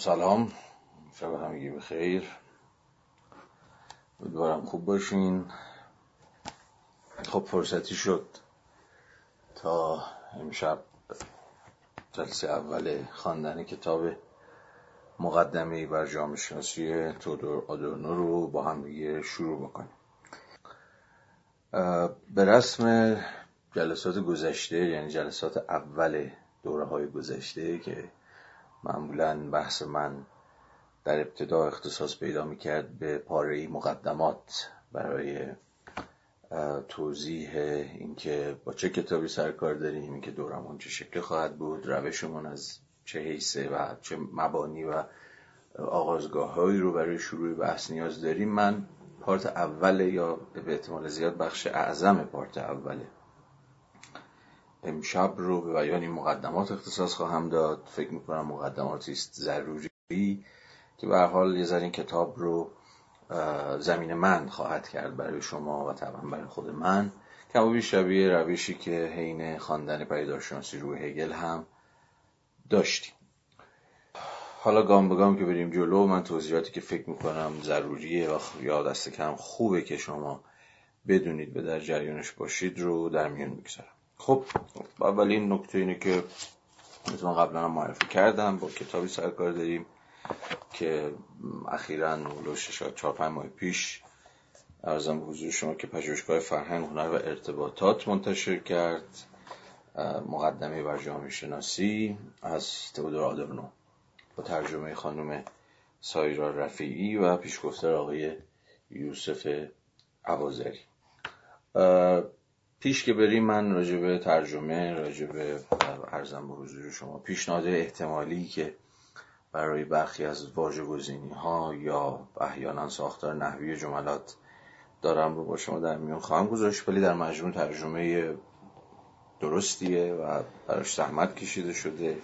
سلام. شب همگی بخیر. امیدوارم خوب باشین. خب فرصتی شد تا امشب جلسه اول خواندن کتاب مقدمه بر جامعه شناسی تودور آدورنو رو با هم دیگه شروع بکنیم. به رسم جلسات گذشته یعنی جلسات اول دوره های گذشته که معمولا بحث من در ابتدا اختصاص پیدا می‌کرد به پاره مقدمات برای توضیح اینکه با چه کتابی سرکار داریم اینکه دورمون چه شکل خواهد بود روشمون از چه حیثه و چه مبانی و آغازگاه هایی رو برای شروع بحث نیاز داریم. من پارت اوله یا به احتمال زیاد بخش اعظم پارت اوله امشب رو به بیان مقدمات اختصاص خواهم داد. فکر می‌کنم مقدماتی است ضروری که به حال یه این کتاب رو زمین من خواهد کرد برای شما و طبعا برای خود من. کم و شبیه روشی که حین خواندن پیدارشناسی روی هگل هم داشتیم. حالا گام به گام که بریم جلو من توضیحاتی که فکر می‌کنم ضروریه و یا دست کم خوبه که شما بدونید به در جریانش باشید رو در میان می‌گذارم. خب اولین نکته اینه که مثلا قبلا هم معرفی کردم با کتابی سرکار داریم که اخیرا لوش شاید چهار پنج ماه پیش ارزم به حضور شما که پژوهشگاه فرهنگ هنر و ارتباطات منتشر کرد مقدمه بر جامعه شناسی از تئودور آدورنو با ترجمه خانم سایرا رفیعی و پیشگفتار آقای یوسف عوازری. پیش که بریم من راجع ترجمه راجع به ارزم به حضور شما پیشنهاد احتمالی که برای برخی از واژه ها یا احیانا ساختار نحوی جملات دارم رو با شما در میون خواهم گذاشت ولی در مجموع ترجمه درستیه و براش زحمت کشیده شده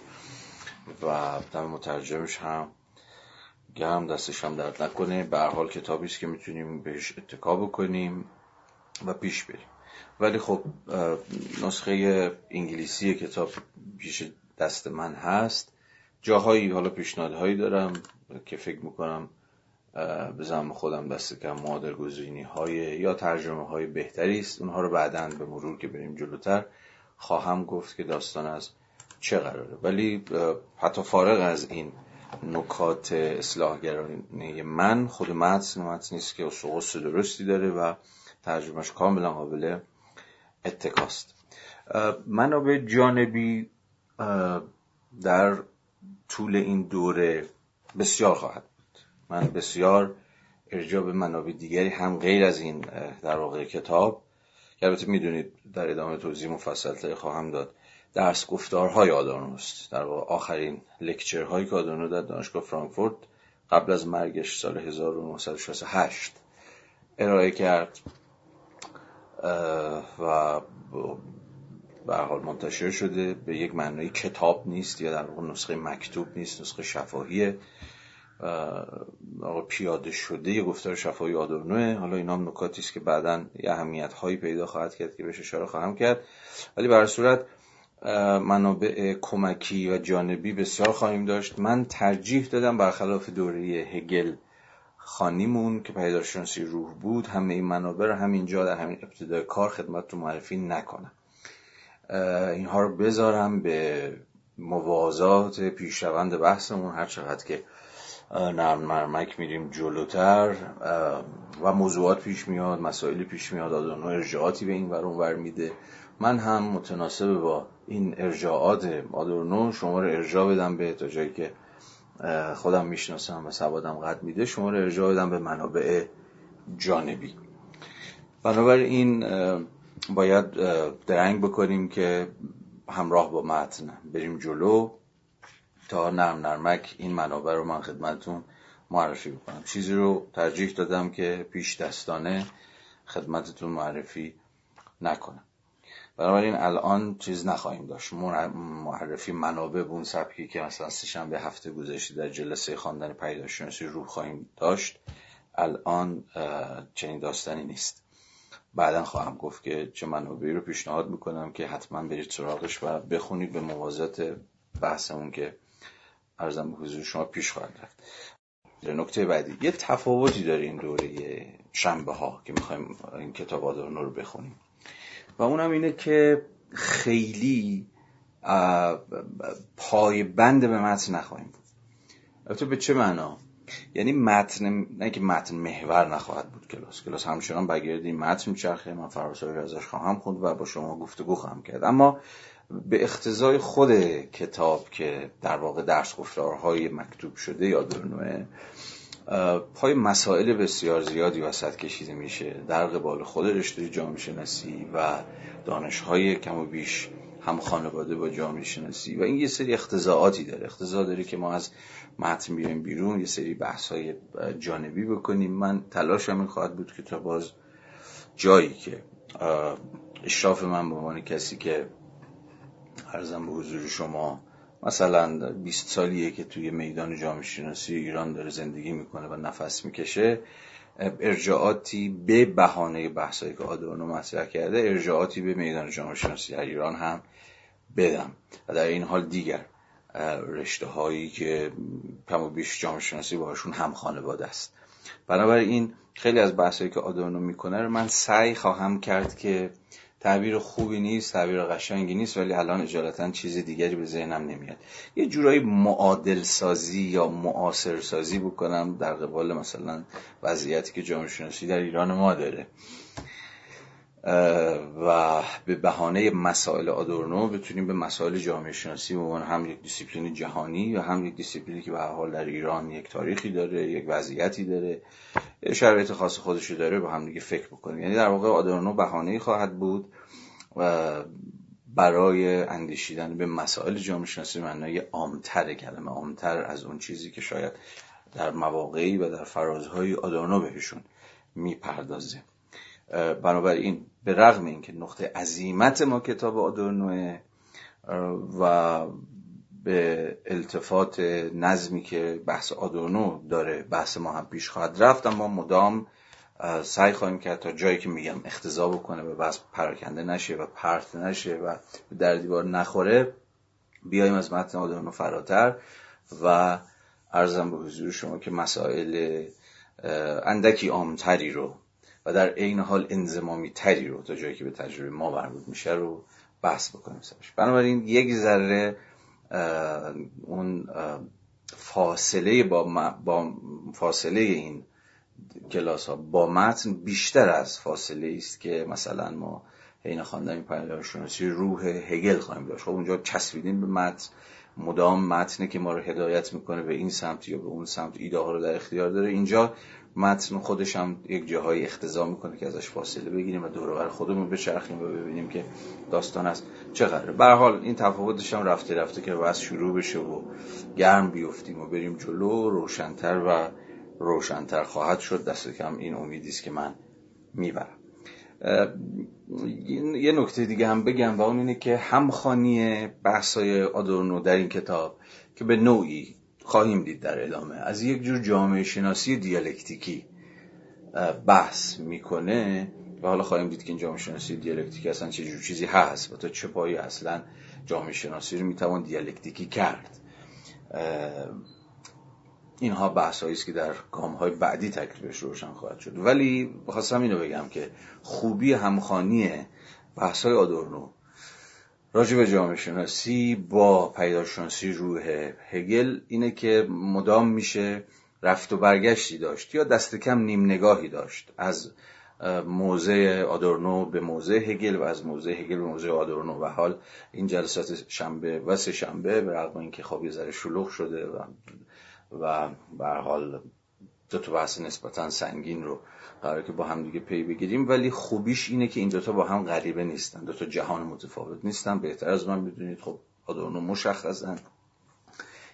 و دم مترجمش هم گرم دستش هم درد نکنه. به حال کتابی است که می‌تونیم بهش اتکا بکنیم و پیش بریم. ولی خب نسخه انگلیسی کتاب پیش دست من هست. جاهایی حالا پیشنهادهایی دارم که فکر می‌کنم به زم خودم دست کم مادر گزینی های یا ترجمه های بهتری است. اونها رو بعدا به مرور که بریم جلوتر خواهم گفت که داستان از چه قراره. ولی حتی فارغ از این نکات اصلاحگرانه من خود متن متن نیست که اصوغس درستی داره و ترجمهش کاملا قابل اتکاست. منابع جانبی در طول این دوره بسیار خواهد بود. من بسیار ارجاع به منابع دیگری هم غیر از این در واقع کتاب که البته می‌دونید در ادامه توضیح مفصل خواهم داد درس گفتارهای آدانو است در واقع آخرین لکچرهایی که آدانو در دانشگاه فرانکفورت قبل از مرگش سال 1968 ارائه کرد. و به حال منتشر شده. به یک معنای کتاب نیست یا در واقع نسخه مکتوب نیست نسخه شفاهی پیاده شده یه گفتار شفاهی آدورنوه حالا اینا هم نکاتی است که بعدا یه اهمیت هایی پیدا خواهد کرد که بهش اشاره خواهم کرد. ولی برای صورت منابع کمکی و جانبی بسیار خواهیم داشت. من ترجیح دادم برخلاف دوره هگل خانیمون که پیداشناسی روح بود همه این منابع رو همینجا در همین ابتدای کار خدمت رو معرفی نکنم. اینها رو بذارم به موازات پیشروند بحثمون هر چقدر که نرم مرمک میریم جلوتر و موضوعات پیش میاد مسائلی پیش میاد آدانو ارجاعاتی به این ور ور میده. من هم متناسب با این ارجاعات آدورنو شما رو ارجاع بدم به تا جایی که خودم می‌شناسم و سوادم قد میده شما رو ارجاع بدم به منابع جانبی. بنابراین باید درنگ بکنیم که همراه با متن بریم جلو تا نرم نرمک این منابع رو من خدمتتون معرفی بکنم. چیزی رو ترجیح دادم که پیش دستانه خدمتتون معرفی نکنم. بنابراین الان چیز نخواهیم داشت. معرفی منابع بون سبکی که مثلا به هفته گذشته در جلسه خواندن پیداشناسی رو خواهیم داشت الان چنین داستانی نیست. بعدا خواهم گفت که چه منابعی رو پیشنهاد می‌کنم که حتما برید سراغش و بخونید به موازات بحثمون که ارزم به حضور شما پیش خواهد رفت. نکته بعدی یه تفاوتی داره این دوره شنبه ها که می‌خوایم این کتاب آدورنو رو بخونیم. و اونم اینه که خیلی پای بند به متن نخواهیم بود. البته به چه معنا؟ یعنی متن نه که متن محور نخواهد بود کلاس. کلاس همچنان بگرد این متن میچرخه من فراسایی ازش خواهم خوند و با شما گفتگو خواهم کرد. اما به اختزای خود کتاب که در واقع درس گفتارهای مکتوب شده یا درنوه پای مسائل بسیار زیادی وسط کشیده میشه. در قبال خود رشته جامعه شناسی و دانشهای کم و بیش هم خانواده با جامعه شناسی. و این یه سری اختزاعاتی داره. اختزاع داره که ما از متن بیایم بیرون یه سری بحث های جانبی بکنیم. من تلاشم این خواهد بود که تا باز جایی که اشراف من به عنوان کسی که ارزم به حضور شما مثلا 20 سالیه که توی میدان جامعه شناسی ایران داره زندگی می‌کنه و نفس می‌کشه ارجاعاتی به بهانه بحثایی که آدورنو مطرح کرده ارجاعاتی به میدان جامعه شناسی در ایران هم بدم. و در این حال دیگر رشته هایی که کم و بیش جامعه شناسی باشون هم خانواده است. بنابراین خیلی از بحثایی که آدورنو می‌کنه رو من سعی خواهم کرد که تعبیر خوبی نیست تعبیر قشنگی نیست ولی الان اجالتا چیز دیگری به ذهنم نمیاد. یه جورایی معادل سازی یا معاصر سازی بکنم در قبال مثلا وضعیتی که جامعه شناسی در ایران ما داره. و به بهانه مسائل آدورنو بتونیم به مسائل جامعه شناسی به هم یک دیسیپلین جهانی و هم یک دیسیپلینی که به حال در ایران یک تاریخی داره یک وضعیتی داره شرایط خاص خودشو داره با هم دیگه فکر بکنیم. یعنی در واقع آدورنو بهانه خواهد بود و برای اندیشیدن به مسائل جامعه شناسی معنای عامتر کلمه عامتر از اون چیزی که شاید در مواقعی و در فرازهای آدورنو بهشون می‌پردازه بنابراین به رغم اینکه نقطه عظیمت ما کتاب آدورنوه و به التفات نظمی که بحث آدورنو داره بحث ما هم پیش خواهد رفت اما مدام سعی خواهیم کرد تا جایی که میگم اختضا بکنه و بحث پراکنده نشه و پرت نشه و در دیوار نخوره بیایم از متن آدورنو فراتر و ارزم به حضور شما که مسائل اندکی عامتری رو و در عین حال انزمامی تری رو تا جایی که به تجربه ما مربوط میشه رو بحث بکنیم سرش. بنابراین یک ذره اون فاصله با, با فاصله این کلاس ها با متن بیشتر از فاصله است که مثلا ما حین خواندن این شناسی روح هگل خواهیم داشت. خب اونجا چسبیدیم به متن. مدام متنه که ما رو هدایت می‌کنه به این سمت یا به اون سمت ایده ها رو در اختیار داره. اینجا متن خودش هم یک جاهای اختضا می‌کنه که ازش فاصله بگیریم و دور بر خودمون بچرخیم و ببینیم که داستان است. چقدر به حال این تفاوتش هم رفته رفته که بس شروع بشه و گرم بیفتیم و بریم جلو روشنتر و روشنتر خواهد شد. دست کم این امیدی است که من می‌برم. یه نکته دیگه هم بگم و اون اینه که همخانی بحثای آدورنو در این کتاب که به نوعی خواهیم دید در ادامه. از یک جور جامعه شناسی دیالکتیکی بحث می‌کنه و حالا خواهیم دید که این جامعه شناسی دیالکتیکی اصلا چه جور چیزی هست و تا چه پایی اصلا جامعه شناسی رو می‌توان دیالکتیکی کرد. اینها بحث است که در گام های بعدی تکلیفش روشن خواهد شد. ولی خواستم اینو بگم که خوبی همخانی بحث های آدورنو راجع به جامعه شناسی با پیداشناسی روح هگل اینه که مدام میشه رفت و برگشتی داشت یا دست کم نیم نگاهی داشت. از موضع آدورنو به موضع هگل و از موضع هگل به موضع آدورنو. و حال این جلسات شنبه و سه شنبه به رغم اینکه خواب یه ذره شلوغ شده و و به حال دو تا بحث نسبتا سنگین رو قرار که با هم دیگه پی بگیریم. ولی خوبیش اینه که این دوتا با هم غریبه نیستن. دوتا جهان متفاوت نیستن. بهتر از من بدونید خب آدورنو مشخصن.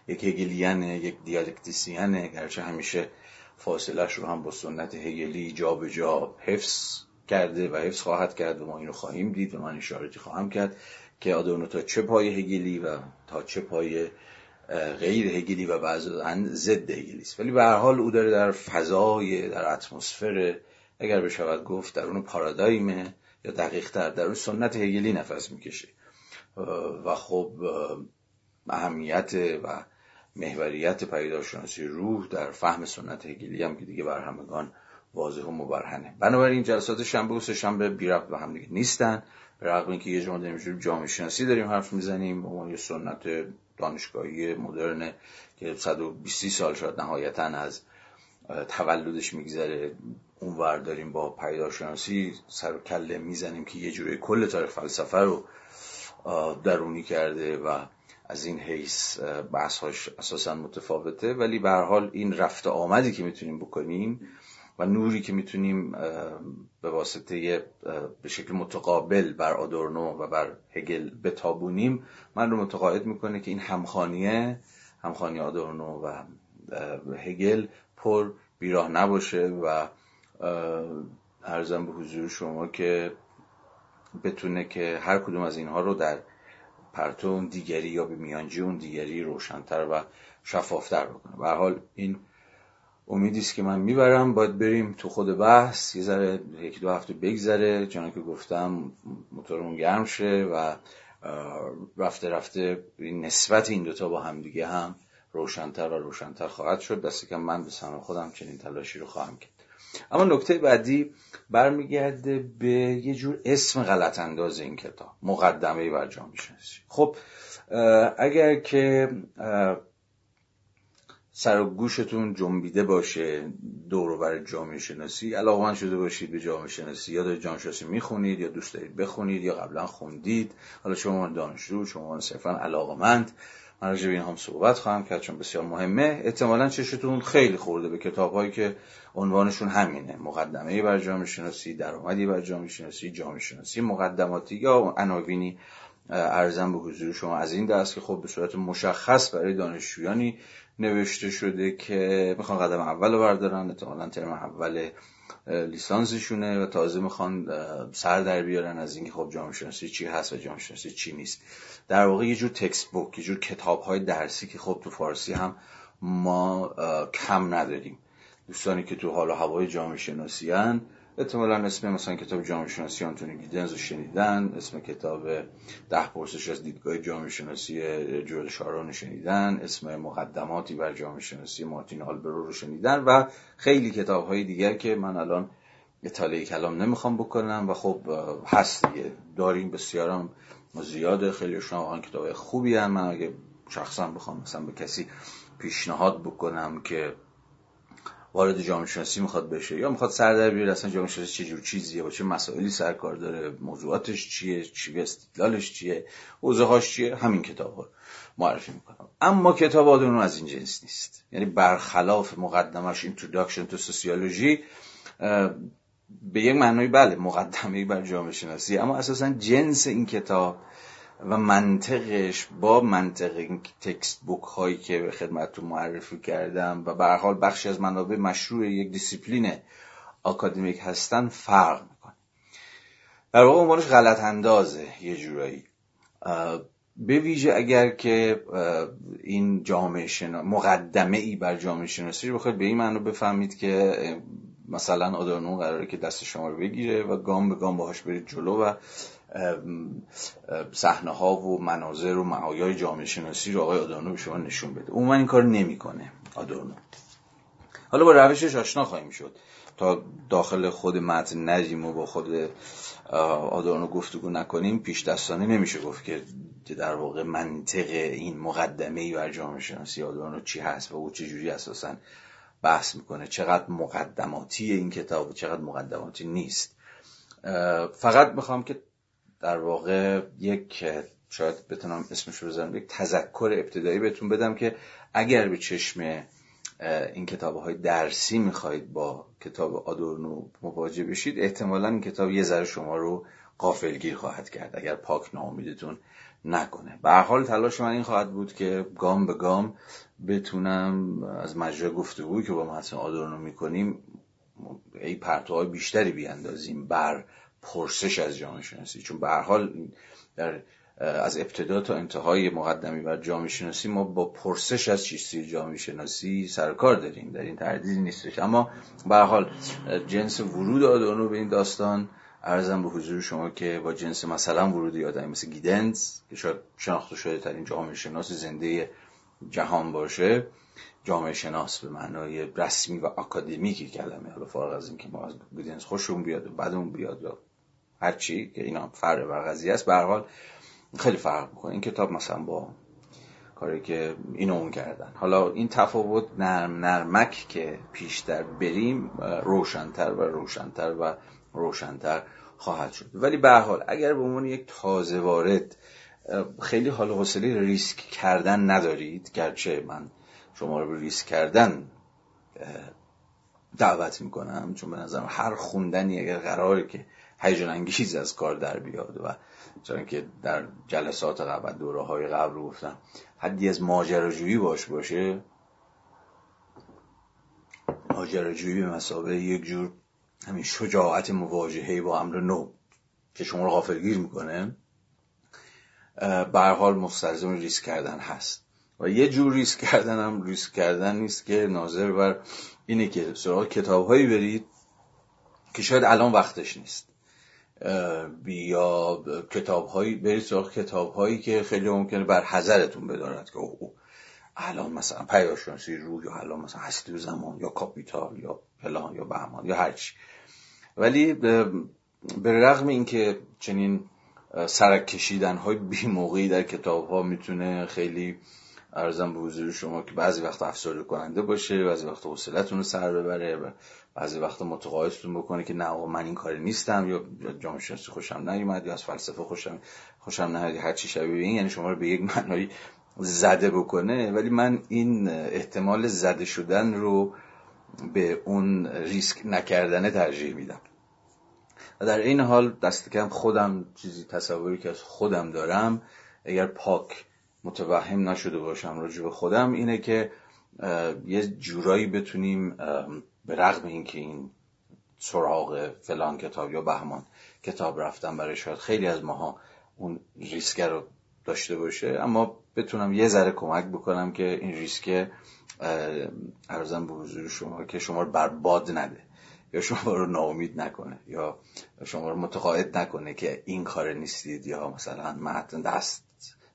یک هگلیانه یک دیالکتیسیانه. گرچه همیشه فاصلش رو هم با سنت هگلی جا به جا حفظ کرده و حفظ خواهد کرد و ما این رو خواهیم دید و من اشارتی خواهم کرد که آدورنو تا چه پای هگلی و تا چه پای غیر هگلی و بعضا ضد هگلی است ولی به هر حال او داره در فضای در اتمسفر اگر بشود گفت در اون پارادایمه یا دقیق تر در اون سنت هگلی نفس می‌کشه. و خب اهمیت و محوریت پیداشناسی روح در فهم سنت هگلی هم که دیگه بر همگان واضح و مبرهنه. بنابراین جلسات شنبه و سه شنبه بی ربط به هم دیگه نیستن. رغم اینکه یه جمله داریم جامعه شناسی داریم حرف می‌زنیم به عنوان یه سنت دانشگاهی مدرن که 120 سال شد نهایتا از تولدش میگذره. اونور داریم با پیداشناسی سر و کله می‌زنیم که یه جوری کل تاریخ فلسفه رو درونی کرده و از این حیث بحثهاش اساسا متفاوته. ولی به حال این رفت آمدی که می‌تونیم بکنیم و نوری که می‌تونیم به واسطه به شکل متقابل بر آدورنو و بر هگل بتابونیم من رو متقاعد می‌کنه که این همخانیه همخانی آدورنو و هگل پر بیراه نباشه و ارزم به حضور شما که بتونه که هر کدوم از اینها رو در پرتو اون دیگری یا به میانجی اون دیگری روشنتر و شفافتر بکنه. به حال این امیدی است که من می‌برم باید بریم تو خود بحث یه ذره یک دو هفته بگذره چون که گفتم موتورمون گرم شه و رفته رفته نسبت این دوتا با همدیگه هم روشنتر و روشنتر خواهد شد. دست که من به سهم خودم چنین تلاشی رو خواهم کرد. اما نکته بعدی برمیگرده به یه جور اسم غلط انداز این کتاب. مقدمه بر جامعه خب اگر که سر و گوشتون جنبیده باشه دور بر جامعه شناسی. علاقمند شده باشید به جامعه شناسی. یا دارید جامعه شناسی می‌خونید یا دوست دارید بخونید یا قبلا خوندید. حالا شما دانشجو شما صرفا علاقمند. من راجع به این هم صحبت خواهم کرد چون بسیار مهمه. احتمالا چشتون خیلی خورده به کتابهایی که عنوانشون همینه. مقدمه بر جامعه شناسی درآمدی بر جامعه شناسی جامعه شناسی مقدماتی یا عناوینی ارزم به حضور شما. از این دست که خب به صورت مشخص برای دانشجویانی نوشته شده که می‌خوان قدم اول رو بردارن احتمالا ترم اول لیسانسشونه و تازه می‌خوان سر در بیارن از اینکه خب جامعه شناسی چی هست و جامعه شناسی چی نیست. در واقع یه جور تکست بوک یه جور کتاب های درسی که خب تو فارسی هم ما کم نداریم. دوستانی که تو حال و هوای جامعه شناسی هن احتمالا اسم مثلا کتاب جامعه شناسی آنتونی گیدنز رو شنیدن اسم کتاب ده پرسش از دیدگاه جامعه شناسی جورج شارون شنیدن اسم مقدماتی بر جامعه شناسی مارتین آلبرو رو شنیدن و خیلی کتاب های دیگر که من الان اطلاعی کلام نمی‌خوام بکنم و خب هست داریم بسیارم زیاده خیلی شما کتاب خوبی هم من اگه شخصا بخوام مثلا به کسی پیشنهاد بکنم که وارد جامعه شناسی می‌خواد بشه یا می‌خواد سر در بیاره اصلا جامعه شناسی چه جور چیزیه؟ با چه مسائلی سرکار داره؟ موضوعاتش چیه؟ چی استدلالش چیه؟ حوزه‌هاش چیه؟ همین کتاب ها معرفی می‌کنم. اما کتاب آدونو از این جنس نیست. یعنی برخلاف مقدمش Introduction to Sociology به یک معنی بله مقدمه بر جامعه شناسی اما اساسا جنس این کتاب و منطقش با منطق textbook هایی که به خدمتتون معرفی کردم و به حال بخشی از منابع مشروع یک دیسیپلین آکادمیک هستن فرق می‌کنه. در واقع عنوانش غلط اندازه یه جورایی. به ویژه اگر که این جامعه شنا... مقدمه ای بر جامعه شناسی بخواید به این معنی بفهمید که مثلا آدورنو قراره که دست شما رو بگیره و گام به گام باهاش برید جلو و صحنه ها و مناظر و معایای جامعه شناسی رو آقای آدورنو به شما نشون بده. اون این کار نمی‌کنه آدورنو حالا با روشش آشنا خواهیم شد. تا داخل خود متن نجیم و با خود آدورنو گفتگو نکنیم پیش دستانه نمیشه گفت که در واقع منطق این مقدمه بر جامعه شناسی آدورنو چی هست و او چجوری اساسا بحث می‌کنه. چقدر مقدماتی این کتاب و چقدر مقدماتی نیست. فقط می‌خوام که در واقع یک شاید بتونم اسمش رو بزنم یک تذکر ابتدایی بهتون بدم که اگر به چشم این کتاب های درسی می‌خواهید با کتاب آدورنو مواجه بشید احتمالا این کتاب یه ذره شما رو قافلگیر خواهد کرد اگر پاک ناامیدتون نکنه. به حال تلاش من این خواهد بود که گام به گام بتونم از مجرای گفتگویی که با متن آدورنو می‌کنیم ای پرتوهای بیشتری بیاندازیم بر پرسش از جامعه شناسی. چون به حال در از ابتدا تا انتهای مقدمی بر جامعه شناسی ما با پرسش از چیستی جامعه شناسی سرکار داریم. در این تردیدی نیستش. اما به حال جنس ورود آدورنو به این داستان ارزم به حضور شما که با جنس مثلا ورودی آدمی مثل گیدنز که شاید شناخته شده ترین جامعه شناس زنده جهان باشه جامعه شناس به معنای رسمی و اکادمیکی کلمه حالا فارغ از اینکه ما از گودینز خوشمون بیاد و بدون بیاد یا هرچی که اینا فرق بر قضیه است. به حال خیلی فرق می‌کنه. این کتاب مثلا با کاری که اینو اون کردن. حالا این تفاوت نرم نرمک که پیشتر بریم روشنتر و روشنتر و روشنتر خواهد شد. ولی به حال اگر به عنوان یک تازه وارد خیلی حال حوصله ریسک کردن ندارید گرچه من شما رو به ریسک کردن دعوت می‌کنم چون به نظرم هر خوندنی اگر قراره که هیجان انگیز از کار در بیاد و چون که در جلسات قبل دوره های قبل گفتم حدی از ماجراجویی باش باشه. ماجراجویی به مسابقه یک جور همین شجاعت مواجهه با امر نو که شما رو غافلگیر می‌کنه به حال مستلزم ریسک کردن هست. و یه جور ریسک کردن هم ریسک کردن نیست که ناظر بر اینه که سراغ کتاب هایی برید که شاید الان وقتش نیست. یا کتاب هایی برید سراغ کتاب هایی که خیلی ممکنه بر حذرتون بدارد که او الان مثلا پیداشناسی روح یا الان مثلا هستی و زمان یا کاپیتال یا پلان یا بهمان یا هرچی. ولی به رغم اینکه چنین سرک کشیدن های بی موقعی در کتاب ها می‌تونه خیلی ارزم به حضور شما که بعضی وقت افسرده کننده باشه بعضی وقت حوصلتون رو سر ببره بعضی وقت متقاعدتون بکنه که نه آقا من این کاری نیستم یا جامعه شناسی خوشم نیومد یا از فلسفه خوشم خوشم نیومد هر چی شبیه این یعنی شما رو به یک معنایی زده بکنه. ولی من این احتمال زده شدن رو به اون ریسک نکردنه ترجیح میدم. و در این حال دست کم خودم چیزی تصوری که از خودم دارم اگر پاک متوهم نشده باشم راجع به خودم اینه که یه جورایی بتونیم به رغم اینکه این سراغ فلان کتاب یا بهمان کتاب رفتن برای شاید خیلی از ماها اون ریسک رو داشته باشه اما بتونم یه ذره کمک بکنم که این ریسک ارزم به حضور شما که شما رو برباد نده یا شما رو ناامید نکنه یا شما رو متقاعد نکنه که این کار نیستید یا مثلا متن دست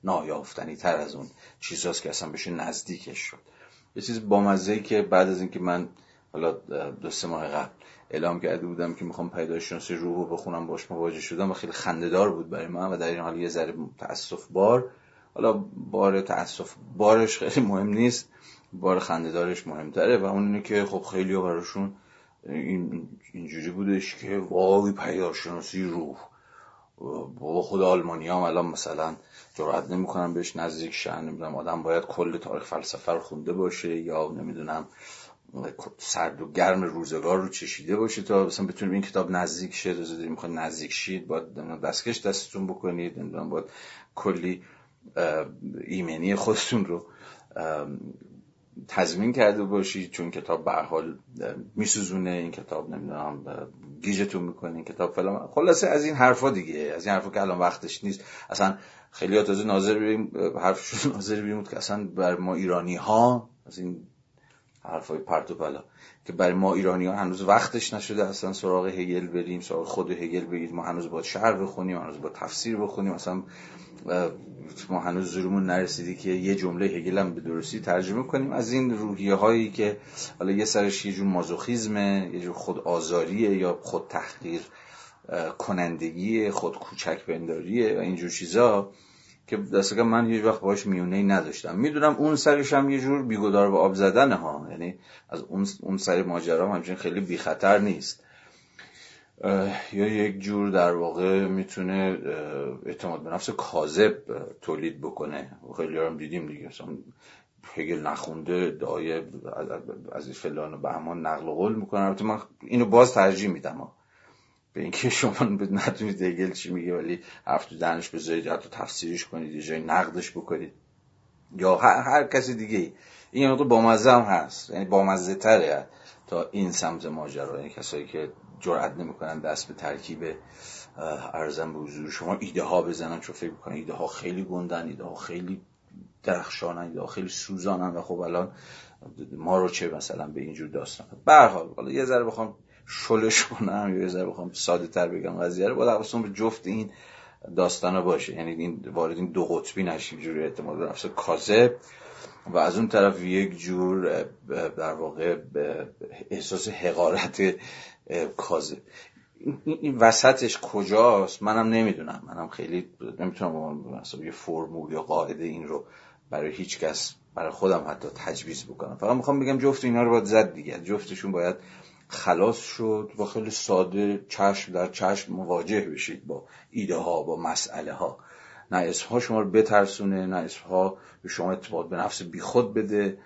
نایافتنی تر از اون چیزاست که اصلا بشه نزدیکش شد. یه چیز بامزه که بعد از اینکه من حالا دو سه ماه قبل اعلام کرده بودم که می‌خوام پیدایشناسی روح رو بخونم باش مواجه شدم و خیلی خندهدار بود برای من و در این حال یه ذره تاسف بار. حالا بار تاسف بارش خیلی مهم نیست بار خندهدارش مهمتره و اون اینه که خب خیلی براشون این اینجوری بودش که وای پیداشناسی روح. بابا خود آلمانی هم الان مثلا جرأت نمی‌کنم بهش نزدیک شن. نمی‌دونم آدم باید کل تاریخ فلسفه رو خونده باشه یا نمی‌دونم سرد و گرم روزگار رو چشیده باشه تا مثلا بتونیم این کتاب نزدیک شه زودی می‌خواد نزدیک شید باید دستکش دستتون بکنید نمی‌دونم باید کلی ایمنی خودتون رو تضمین کرده باشید چون کتاب به حال میسوزونه این کتاب نمی‌دونم گیجتون می‌کنه این کتاب فلان. خلاصه از این حرفا دیگه از این حرفا که الان وقتش نیست. اصلا خیلی تازه ناظر بریم حرفشون ناظر بریم که اصلا بر ما ایرانی ها از این حرفای پرت و بلا که برای ما ایرانی ها هنوز وقتش نشده اصلا سراغ هگل بریم سراغ خود هگل بگید ما هنوز باید شعر بخونیم هنوز باید تفسیر بخونیم. اصلا ما هنوز زورمون نرسیدی که یه جمله هگل هم به درستی ترجمه کنیم. از این روحیه هایی که حالا یه سرش یه جور مازوخیزمه یه جور خود آزاریه یا خود تحقیر کنندگی خود کوچک بنداریه و اینجور چیزا. که دست من یه وقت باش میونه ای نداشتم. می‌دونم اون سرش هم یه جور بیگدار به آب زدن ها. یعنی از اون اون سر ماجرا همچنین خیلی بی خطر نیست یا یک جور در واقع می‌تونه اعتماد به نفس کاذب تولید بکنه. خیلی هم دیدیم دیگه. مثلا هگل نخونده دعای از فلان و بهمان نقل قول می‌کنه. البته من اینو باز ترجیح میدم به اینکه شما نتونید هگل چی میگه ولی تو دانش بذارید یا حتی تفسیرش کنید یه جای نقدش بکنید. یا هر, هر کسی دیگه این مقدار بامزه هم هست. یعنی بامزه تره تا این سمت ماجرا. یعنی کسایی که جرئت نمی‌کنن دست به ترکیب ارزم به حضور شما ایده ها بزنن چون فکر می‌کنن ایده ها خیلی گندن ایده ها خیلی درخشانن ایده ها خیلی سوزانن. و خب الان ما رو چه مثلا به اینجور داستان به حال یه ذره بخوام شلش کنم یا ذره بخوام ساده تر بگم قضیه رو. با حواسم به جفت این داستان باشه. یعنی این وارد این دو قطبی نشیم جوری اعتماد به نفس کاذب. و از اون طرف یک جور در واقع احساس حقارت کازه این وسطش کجاست؟ منم نمی‌دونم. منم خیلی نمی‌تونم مثلا یه فرمول یا قاعده این رو برای هیچ کس برای خودم حتی تجویز بکنم. فقط می‌خوام بگم جفت اینا رو باید زد دیگه. جفتشون باید خلاص شد و خیلی ساده چشم در چشم مواجه بشید با ایده ها با مسئله ها نه اسمها شما رو بترسونه نه اسمها به شما اعتماد به نفس بیخود بده.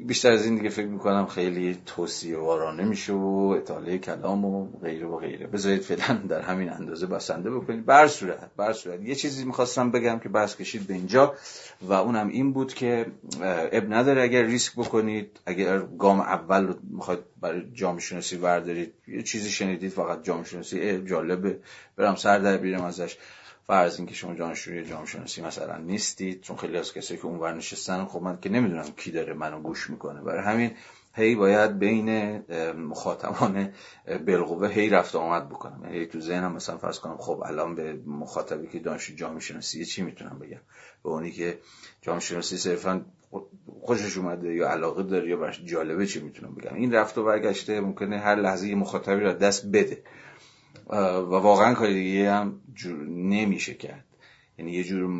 بیشتر از این دیگه فکر می‌کنم خیلی توصیه وارانه میشه و اطاله کلام و غیره و غیره. بذارید فعلا در همین اندازه بسنده بکنید. بر صورت بر صورت. یه چیزی می‌خواستم بگم که بحث کشید به اینجا و اونم این بود که اب نداره. اگر ریسک بکنید اگر گام اول رو می‌خواید برای جامعه شناسی بردارید یه چیزی شنیدید فقط جامعه شناسی جالبه. برم سر در بیرم ازش. فرض اینکه شما جانشجوی جامعه شناسی مثلا نیستید چون خیلی از کسایی که اونور نشستن خب من که نمی‌دونم کی داره منو گوش می‌کنه. برای همین هی باید بین مخاطبان بالقوه هی رفت آمد بکنم. یعنی تو ذهنم مثلا فرض کنم خب الان به مخاطبی که دانشجو جامعه شناسی چی می‌تونم بگم؟ به اونی که جامعه شناسی صرفا خوشش اومده یا علاقه داره یا براش جالبه چی می‌تونم بگم؟ این رفت و برگشته ممکنه هر لحظه یه مخاطبی را دست بده. و واقعا کاری دیگه هم نمیشه کرد. یعنی یه جور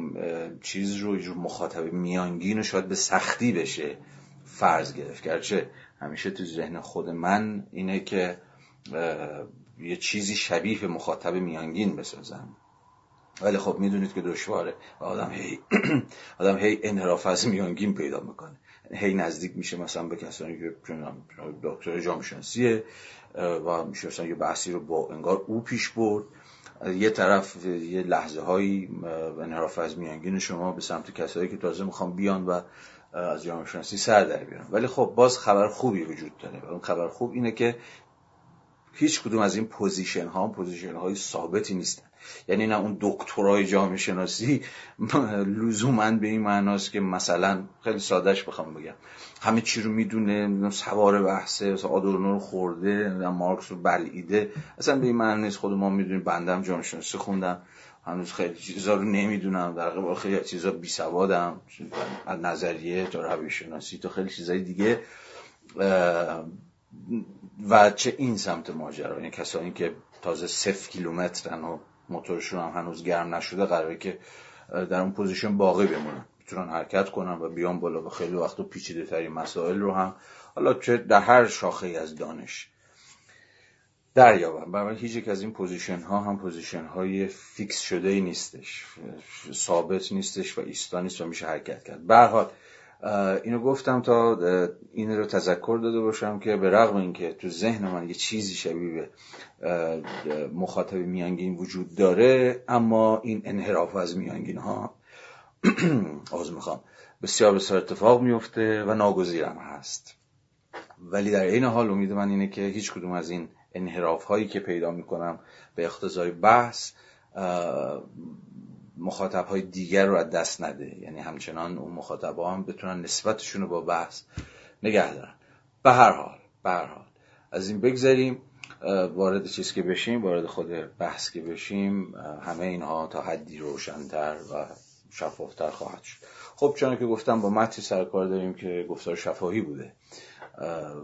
چیز رو یه جور مخاطب میانگین شاید به سختی بشه فرض گرفت. گرچه همیشه تو ذهن خود من اینه که یه چیزی شبیه به مخاطب میانگین بسازم. ولی خب می‌دونید که دشواره. آدم هی آدم هی انحراف از میانگین پیدا می‌کنه. هی نزدیک میشه مثلا به کسانی که دکتر جامعه شناسیه و میشه مثلا یه بحثی رو با انگار او پیش برد. یه طرف یه لحظه هایی انحراف از میانگین شما به سمت کسایی که تازه می‌خوام بیان و از جامعه شناسی سر در بیارن. ولی خب باز خبر خوبی وجود داره اون خبر خوب اینه که هیچ کدوم از این position ها position های ثابتی نیستن یعنی نه اون دکترای جامعه شناسی لزوما به این معناست که مثلا خیلی سادهش بخوام بگم. همه چی رو می‌دونه سوار بحثه آدورنو رو خورده مارکس رو بلعیده. اصلا به این معنی نیست خود ما می‌دونیم بندم جامعه شناسی خوندم. هنوز خیلی چیزا رو نمی‌دونم. در قبال خیلی چیزا بی سوادم از نظریه تا روی شناسی تا خیلی چیزای دیگه. و چه این سمت ماجرا؟ یعنی کسانی که تازه صفر کیلومترن و موتورشون هم هنوز گرم نشده قراره که در اون position باقی بمونن. می‌تونن حرکت کنن و بیان بالا و خیلی وقت و پیچیده ترین مسائل رو هم. حالا چه در هر شاخه از دانش در یابن برای هیچ یک از این position ها هم position های fix شده ای نیستش ثابت نیستش و ایستا نیست و میشه حرکت کرد. به اینو گفتم تا این رو تذکر داده باشم که به رغم اینکه تو ذهن من یه چیزی شبیه به مخاطب میانگین وجود داره اما این انحراف از میانگین ها آز می‌خوام بسیار بسیار اتفاق میفته و ناگزیرم هست. ولی در این حال امید من اینه که هیچ کدوم از این انحراف هایی که پیدا می‌کنم به اقتضای بحث مخاطب های دیگر رو از دست نده. یعنی همچنان اون مخاطب هم بتونن نسبتشون رو با بحث نگه دارن. به هر حال به هر حال. از این بگذاریم وارد چیز که بشیم وارد خود بحث که بشیم همه اینها تا حدی روشنتر و شفافتر خواهد شد. خب چون که گفتم با متنی سرکار داریم که گفتار شفاهی بوده.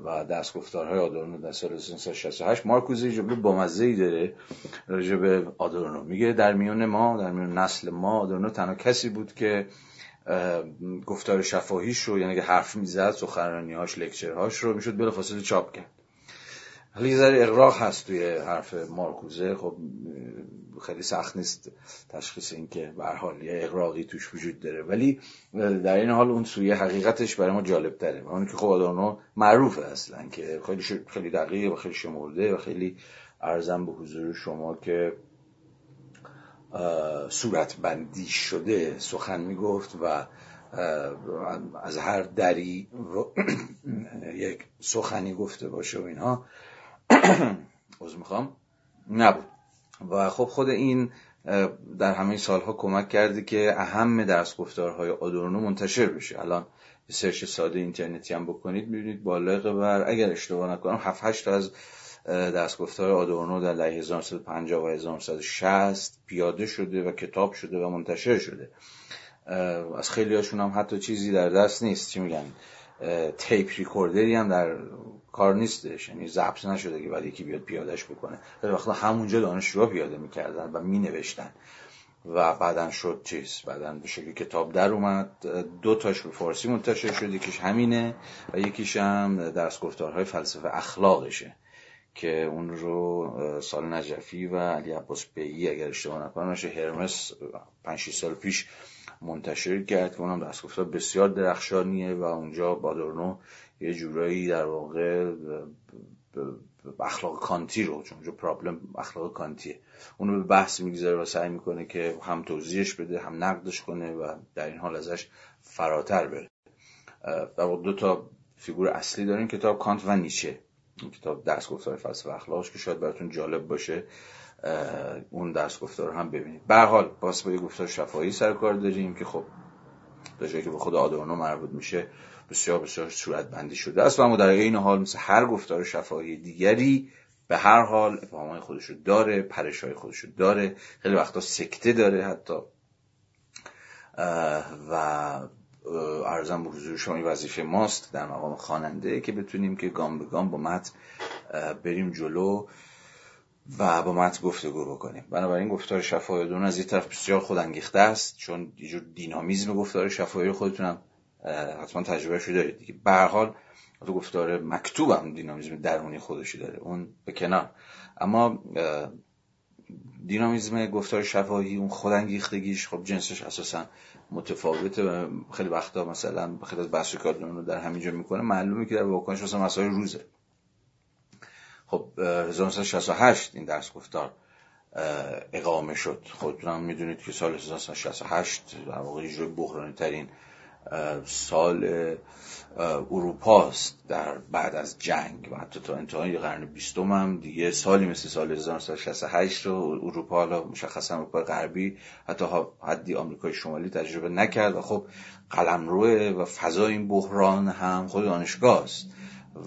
و دست گفتارهای آدورنو در سال 1968 مارکوزی جمله با ای داره. راجع به آدورنو. میگه در میون ما در میون نسل ما آدورنو تنها کسی بود که گفتار شفاهیش رو یعنی که حرف می‌زد سخنرانیهاش لکچرهاش رو می‌شد بلافاصله چاپ کرد. حالا یه ذره اقراق هست توی حرف مارکوزه. خب خیلی سخت نیست تشخیص این که به حال یه اقراقی توش وجود داره. ولی در این حال اون سوی حقیقتش برای ما جالب تره اون که خب آدانو معروفه اصلا که خیلی خیلی دقیق و خیلی شمرده و خیلی ارزم به حضور شما که صورت بندی شده. سخن می‌گفت و از هر دری یک سخنی گفته باشه و اینها. از می‌خوام. نبود. و خب خود این در همه سالها کمک کرده که اهم درس گفتارهای آدورنو منتشر بشه. الان سرچ ساده اینترنتی هم بکنید می‌بینید بالغ بر اگر اشتباه نکنم 7 8 از دستگفتار آدورنو در دهه 1950 و 1960 پیاده شده و کتاب شده و منتشر شده. از خیلی هاشون هم حتی چیزی در دست نیست. چی میگن؟ تیپ ریکوردری هم در کار نیستش. یعنی ضبط نشده که بعد یکی بیاد پیادش بکنه. خیلی وقتا همونجا دانشجوها پیاده می‌کردن و مینوشتن. و بعدا شد چیز. بعدا به شکل کتاب در اومد. دو تاش به فارسی منتشر شد. یکیش همینه و یکیش هم درس گفتارهای فلسفه اخلاقشه که اون رو سال نجفی و علی عباس بیی اگر اشتباه نکنم هرمس 5 سال پیش منتشر کرد. که اونم دستگفتار بسیار درخشانیه و اونجا بادورنو یه جورایی در واقع اخلاق کانتی رو چون اونجا پرابلم اخلاق کانتیه. اونو به بحث می‌گذاره و سعی می‌کنه که هم توضیحش بده هم نقدش کنه و در این حال ازش فراتر بره. در واقع دو تا فیگور اصلی داریم کتاب کانت و نیچه. این کتاب درس گفتار فلسفه اخلاقش که شاید براتون جالب باشه. اون درس گفتار رو هم ببینید. به حال باز با یه گفتار شفاهی سر کار داریم که خب تا جایی که به خود آدورنو مربوط میشه بسیار بسیار صورت بندی شده است و اما در این حال مثل هر گفتار شفاهی دیگری به هر حال ابهامهای خودشو داره پرشای خودشو داره خیلی وقتا سکته داره حتی. و ارزم به حضور شما این وظیفه ماست در مقام خواننده که بتونیم که گام به گام با مت بریم جلو و با مت گفتگو بکنیم. بنابراین گفتار شفاهی دون از یه طرف بسیار خودانگیخته است چون یه جور دینامیزم گفتار شفاهی خودتونم حتما تجربه شده دارید. دیگه به هر حال تو گفتار مکتوب هم دینامیزم درونی خودشی داره. اون به کنار. اما دینامیزم گفتار شفاهی اون خودانگیختگیش خب جنسش اساسا متفاوته. و خیلی وقتا مثلا خیلی از بحث رو در همینجا می‌کنه. معلومه که در واکنش مثلا مسائل روزه. خب 1968 این درس گفتار اقامه شد. خودتون می‌دونید که سال 1968 در واقع بحرانی ترین سال اروپاست در بعد از جنگ و حتی تا انتهای قرن بیستم هم دیگه سالی مثل سال 1968 رو اروپا حالا مشخصا اروپا غربی حتی حدی آمریکای شمالی تجربه نکرد و خب قلمروه و فضای این بحران هم خود دانشگاه است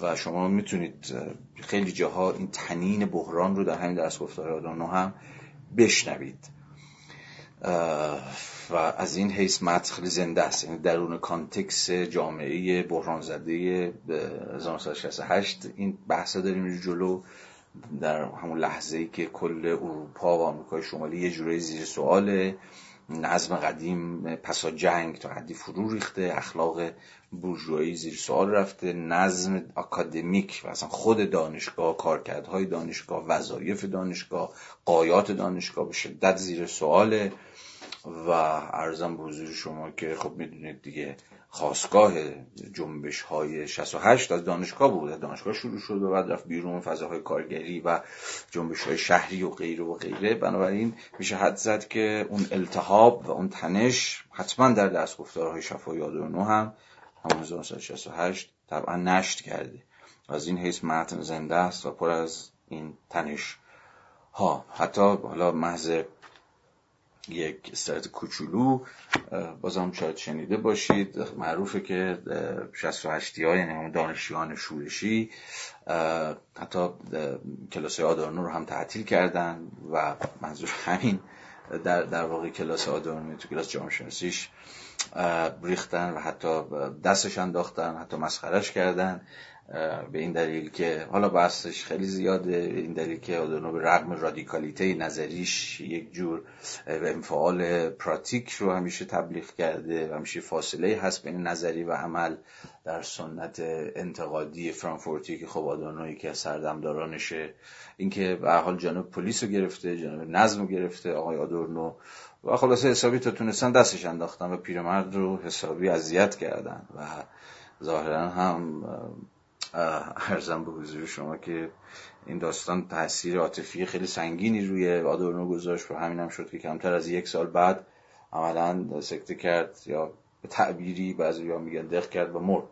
و شما می‌تونید خیلی جاها این تنین بحران رو در همین درس گفتار آدانو هم بشنوید. و از این حیث متن زنده است. یعنی درون کانتکس جامعه بحران زده 1968 این بحثا داریم جلو. در همون لحظه ای که کل اروپا و آمریکای شمالی یه جوری زیر سواله. نظم قدیم پسا جنگ تا حدی فرو ریخته. اخلاق بورژوایی زیر سوال رفته. نظم اکادمیک و اصلا خود دانشگاه کارکردهای دانشگاه وظایف دانشگاه قایات دانشگاه به شدت زیر سواله. و ارزم به حضور شما که خب می‌دونید دیگه خواستگاه جنبش های 68 از دانشگاه بود. از دانشگاه شروع شد و بعد رفت بیرون فضاهای کارگری و جنبش های شهری و غیره و غیره. بنابراین میشه حد زد که اون التحاب و اون تنش حتما در دست گفتارهای شفا یادونو هم همون 1968 طبعا نشت کرده. از این حیث متن زنده است و پر از این تنش ها حتی حالا محض یک استرات کوچولو بازم شاید شنیده باشید. معروفه که 68 ها یعنی دانشیان شورشی حتی کلاس آدارنو رو هم تعطیل کردن و منظور همین در, در واقع کلاس آدارنو تو کلاس جامعه شناسیش ریختن و حتی دستش انداختن حتی مسخرش کردن. به این دلیل که حالا بحثش خیلی زیاده این دلیل که آدونو به رغم رادیکالیته نظریش یک جور انفعال پراتیک رو همیشه تبلیغ کرده و همیشه فاصله هست بین نظری و عمل در سنت انتقادی فرانکفورتی که خب آدونوی که سردمدارانشه اینکه به حال جانب پلیس رو گرفته جانب نظم رو گرفته آقای آدورنو. و خلاصه حسابی تا تونستن دستش انداختن و پیرمرد رو حسابی اذیت کردن و ظاهرا هم ارزم به حضور شما که این داستان تاثیر عاطفی خیلی سنگینی روی آدورنو گذاشت. و همین هم شد که کمتر از یک سال بعد عملا سکته کرد یا به تعبیری بعضی یا میگن دق کرد و مرد.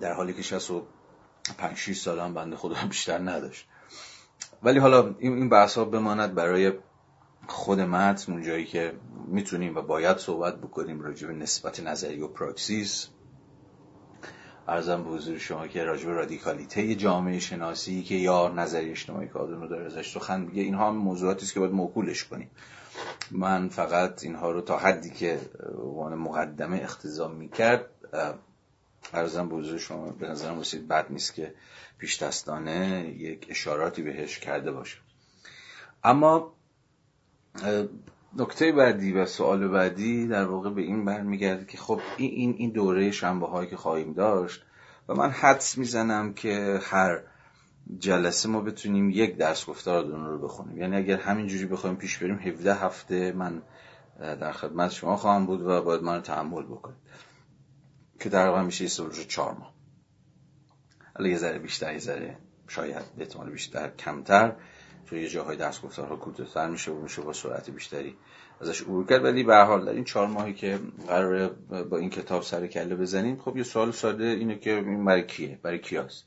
در حالی که 65 6 سال هم بنده خدا بیشتر نداشت. ولی حالا این بحث ها بماند برای خود متن اون جایی که می‌تونیم و باید صحبت بکنیم راجع به نسبت نظری و پراکسیس. ارزم به حضور شما که راجب رادیکالیته جامعه شناسی که یا نظری اجتماعی آدم رو داره ازش سخن میگه اینها هم موضوعاتی است که باید موکولش کنیم. من فقط اینها رو تا حدی که عنوان مقدمه اختزام می‌کرد ارزم به شما به نظرم رسید بد نیست که پیش دستانه یک اشاراتی بهش کرده باشه اما نکته بعدی و سوال بعدی در واقع به این برمیگرده که خب این این دوره شنبه هایی که خواهیم داشت و من حدس می‌زنم که هر جلسه ما بتونیم یک درس گفتار رو بخونیم. یعنی اگر همینجوری بخوایم پیش بریم 17 هفته من در خدمت شما خواهم بود و باید من رو تحمل بکنید. که در واقع میشه یه چهار ماه. یه ذره بیشتر یه ذره شاید احتمال بیشتر کمتر. یه جاهای درس گفتارها کوتاه‌تر میشه و میشه با سرعت بیشتری ازش عبور کرد. ولی به حال در این چهار ماهی که قراره با این کتاب سر کله بزنیم خب یه سوال ساده اینه که این برای کیه؟ برای کیاست؟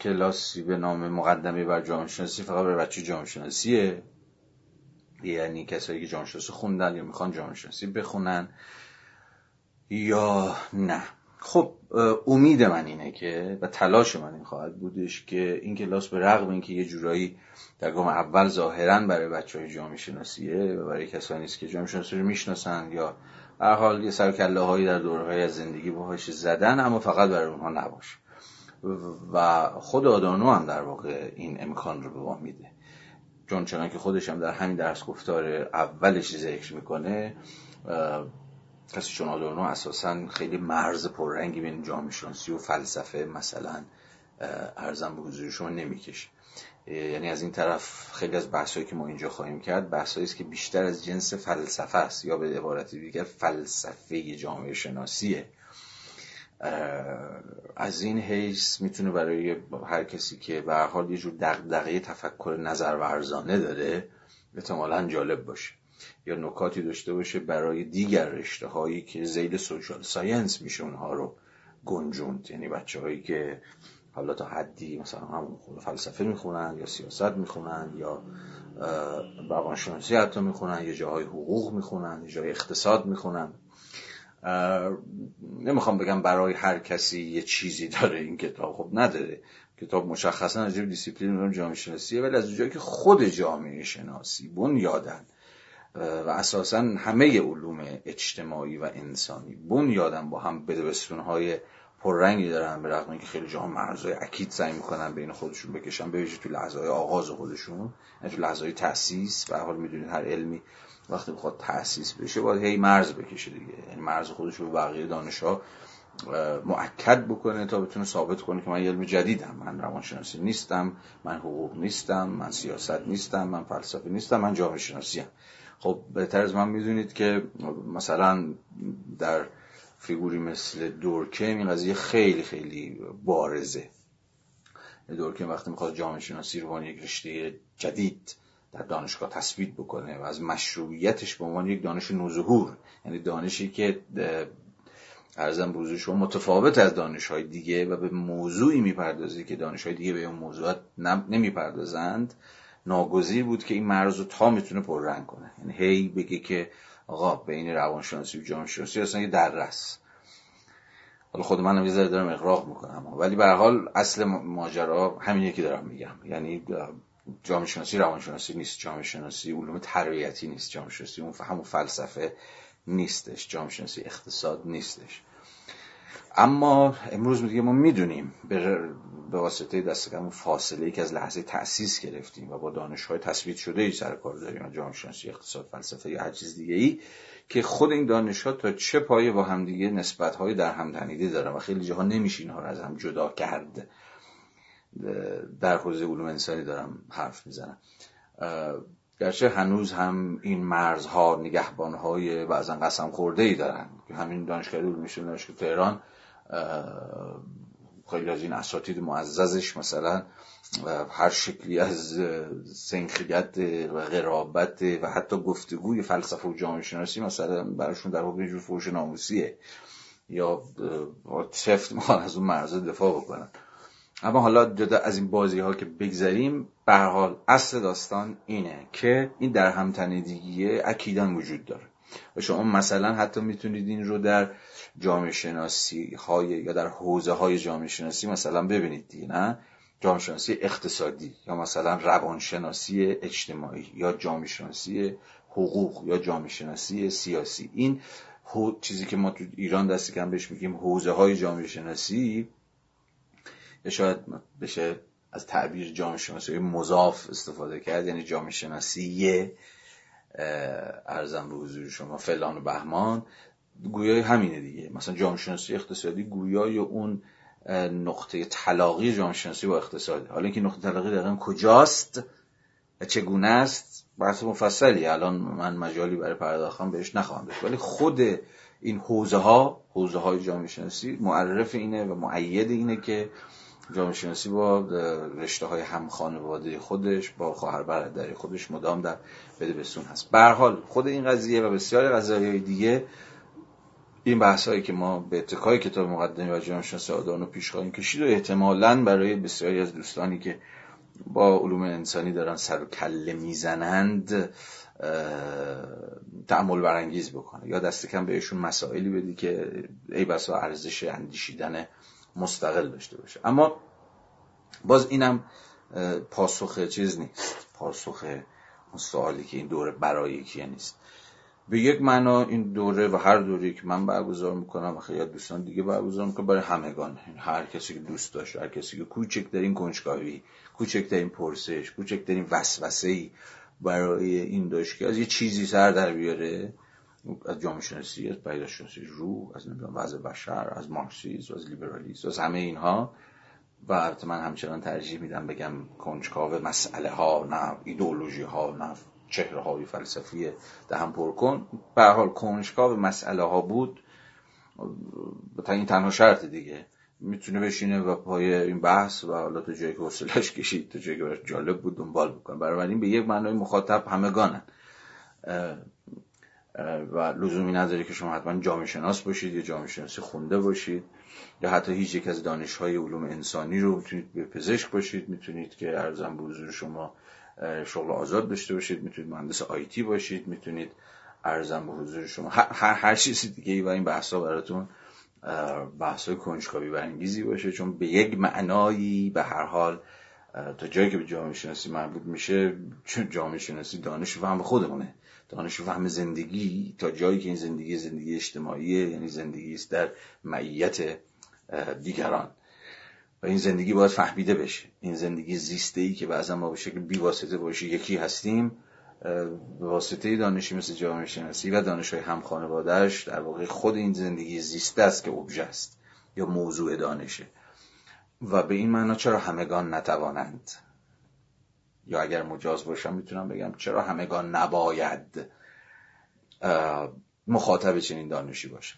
کلاسی به نام مقدمه بر جامعه شناسی فقط برای بچه جامعه شناسیه یعنی کسایی که جامعه شناسی خوندن یا می‌خوان جامعه شناسی بخونن یا نه؟ خب امید من اینه که و تلاش من این خواهد بودش که این کلاس به رغم اینکه یه جورایی در گام اول ظاهرا برای بچه های جامعه شناسیه و برای کسانی است که جامعه شناسی رو می‌شناسن یا هر حال یه سرکله هایی در دوره از زندگی باهاش زدن اما فقط برای اونها نباشه. و خود آدانو هم در واقع این امکان رو به ما میده. چون چنان که خودش هم در همین درس گفتار اولش ذکر می‌کنه کسی چون آدورنو اساسا خیلی مرز پررنگی بین جامعه شناسی و فلسفه مثلا ارزم به حضور شما نمی‌کشه. یعنی از این طرف خیلی از بحثایی که ما اینجا خواهیم کرد بحثایی است که بیشتر از جنس فلسفه است یا به عبارت دیگر فلسفه جامعه شناسیه. از این حیث می‌تونه برای هر کسی که به حال یه جور دغدغه تفکر نظر ورزانه داره احتمالا جالب باشه. یا نکاتی داشته باشه برای دیگر رشته هایی که زیل سوشال ساینس میشه اونها رو گنجوند. یعنی بچه هایی که حالا تا حدی مثلا هم فلسفه می‌خونن یا سیاست می‌خونن یا روانشناسی حتی می‌خونن یا جاهای حقوق می‌خونن یا جای اقتصاد می‌خونن. نمی‌خوام بگم برای هر کسی یه چیزی داره این کتاب. خب نداره. کتاب مشخصا از دیسیپلین جامعه شناسیه ولی از جایی که خود جامعه شناسی بنیادن و اساسا همه علوم اجتماعی و انسانی بنیادن با هم بده بستون های پررنگی دارن به رغم اینکه خیلی جاها مرزهای اکید سعی می‌کنن بین خودشون بکشن به تو لحظه های آغاز خودشون یعنی تو لحظه های تاسیس و حال می‌دونید هر علمی وقتی بخواد تاسیس بشه باید هی مرز بکشه دیگه یعنی مرز خودش رو بقیه دانشها معکد بکنه تا بتونه ثابت کنه که من علم جدیدم من روانشناسی نیستم من حقوق نیستم من سیاست نیستم من فلسفه نیستم من جامعه شناسی هم. خب بهتر از من می‌دونید که مثلا در فیگوری مثل دورکه این قضیه خیلی خیلی بارزه. دورکه وقتی می‌خواد جامعه شناسی رو یک رشته جدید در دانشگاه تثبیت بکنه و از مشروعیتش به عنوان یک دانش نوظهور یعنی دانشی که ارزم بروز شما متفاوت از دانش های دیگه و به موضوعی می‌پردازه که دانش های دیگه به اون موضوعات نمی‌پردازند ناگزیر بود که این مرز رو تا می‌تونه پررنگ کنه. یعنی هی بگه که آقا بین روانشناسی و جامعه شناسی اصلا یه درس حالا خود منم یه ذره دارم اقراق می‌کنم ولی به حال اصل ماجرا همینه که دارم میگم. یعنی جامعه شناسی روانشناسی نیست جامعه شناسی علوم تربیتی نیست جامعه شناسی اون همون فلسفه نیستش جامعه شناسی اقتصاد نیستش. اما امروز میگه ما می‌دونیم به واسطه دست کم فاصله ای که از لحظه تأسیس گرفتیم و با دانش های تثبیت شده ای سر کار داریم جامعه شناسی اقتصاد فلسفه یا هر چیز دیگه ای که خود این دانش ها تا چه پایه با همدیگه نسبت های در هم تنیده دارن و خیلی جاها نمیشه اینها رو از هم جدا کرد. در حوزه علوم انسانی دارم حرف می‌زنم. گرچه هنوز هم این مرزها نگهبانهای بعضا قسم خورده ای دارن. همین دانشگاه علوم دانشگاه تهران خیلی از این اساتید معززش مثلا هر شکلی از سنخیت و غرابت و حتی گفتگوی فلسفه و جامعه شناسی مثلا براشون در حکم جور فوش ناموسیه. یا سفت می‌خوان از اون مرزه دفاع بکنن. اما حالا جدا از این بازی ها که بگذریم به حال اصل داستان اینه که این در همتنیدگی اکیدان وجود داره. و شما مثلا حتی می‌تونید این رو در جامعه شناسی های یا در حوزه های جامعه شناسی مثلا ببینید دیگه نه؟ جامعه شناسی اقتصادی یا مثلا روانشناسی اجتماعی یا جامعه شناسی حقوق یا جامعه شناسی سیاسی. این چیزی که ما تو ایران دستی کم بهش میگیم حوزه های جامعه شناسی یا شاید بشه از تعبیر جامعه شناسی مضاف استفاده کرد یعنی جامعه شناسی ارزم به حضور شما فلان و بهمان. گویای همینه دیگه. مثلا جامعه شناسی اقتصادی گویای اون نقطه طلاقی جامعه شناسی با اقتصادی حالا اینکه نقطه طلاقی دقیقا کجاست و چگونه است بحث مفصلی. الان من مجالی برای پرداختن بهش نخواهم داشت. ولی خود این حوزه ها حوزه های جامعه معرف اینه و معید اینه که جامعه شناسی با رشته های هم خانواده خودش با خواهر برادری خودش مدام در بده بسون هست. به حال خود این قضیه و بسیاری قضایای دیگه این بحث هایی که ما به اتکای کتاب مقدمه و جامعه شناسی آدانو پیش خواهیم کشید و احتمالا برای بسیاری از دوستانی که با علوم انسانی دارن سر و کله می‌زنند تعمل برانگیز بکنه. یا دست کم بهشون مسائلی بدی که ای بسا ارزش اندیشیدن مستقل داشته باشه. اما باز اینم پاسخ چیز نیست. پاسخ سوالی که این دوره برای کیه نیست. به یک معنا این دوره و هر دوره که من برگزار می‌کنم و خیلی دوستان دیگه برگزار می‌کنم برای همگان. هر کسی که دوست داشت هر کسی که کوچکترین کنجکاوی کوچکترین پرسش کوچکترین وسوسه ای برای این داشت که از یه چیزی سر در بیاره از جامعه شناسی از پیدا شناسی روح از نمی‌دونم وضع بشر از مارکسیسم از لیبرالیسم از همه اینها. و البته من همچنان ترجیح میدم بگم کنجکاو مسئله ها نه ایدئولوژی ها نه چهره های فلسفی دهم پر کن. به حال کنجکاو مسئله ها بود. تا این تنها شرط دیگه. می‌تونه بشینه و پای این بحث و حالا تو جایی که حوصلش کشید تو جایی که جالب بود دنبال بکنه. برای این به یک معنای مخاطب همگانن. و لزومی نداره که شما حتما جامعه شناس باشید یا جامعه شناسی خونده باشید. یا حتی هیچ یک از دانشهای علوم انسانی رو می‌تونید به پزشک باشید. می‌تونید که ارزم به شما شغل آزاد داشته باشید می‌تونید مهندس آیتی باشید می‌تونید ارزم به حضور شما. هر, هر چیزی دیگه ای و این بحثا براتون بحث کنجکاوی برانگیزی باشه چون به یک معنایی به هر حال تا جایی که به جامعه شناسی مربوط میشه چون جامعه شناسی دانش فهم خودمونه. دانش فهم زندگی تا جایی که این زندگی زندگی اجتماعیه یعنی زندگی است در معیت دیگران. و این زندگی باید فهمیده بشه. این زندگی زیسته ای که بعضا ما به شکل بیواسطه باشه یکی هستیم به واسطه دانشی مثل جامعه شناسی و دانش های هم خانوادهش در واقع خود این زندگی زیسته است که اوبژه است یا موضوع دانشه. و به این معنا چرا همگان نتوانند؟ یا اگر مجاز باشم می‌تونم بگم چرا همگان نباید مخاطب چنین دانشی باشه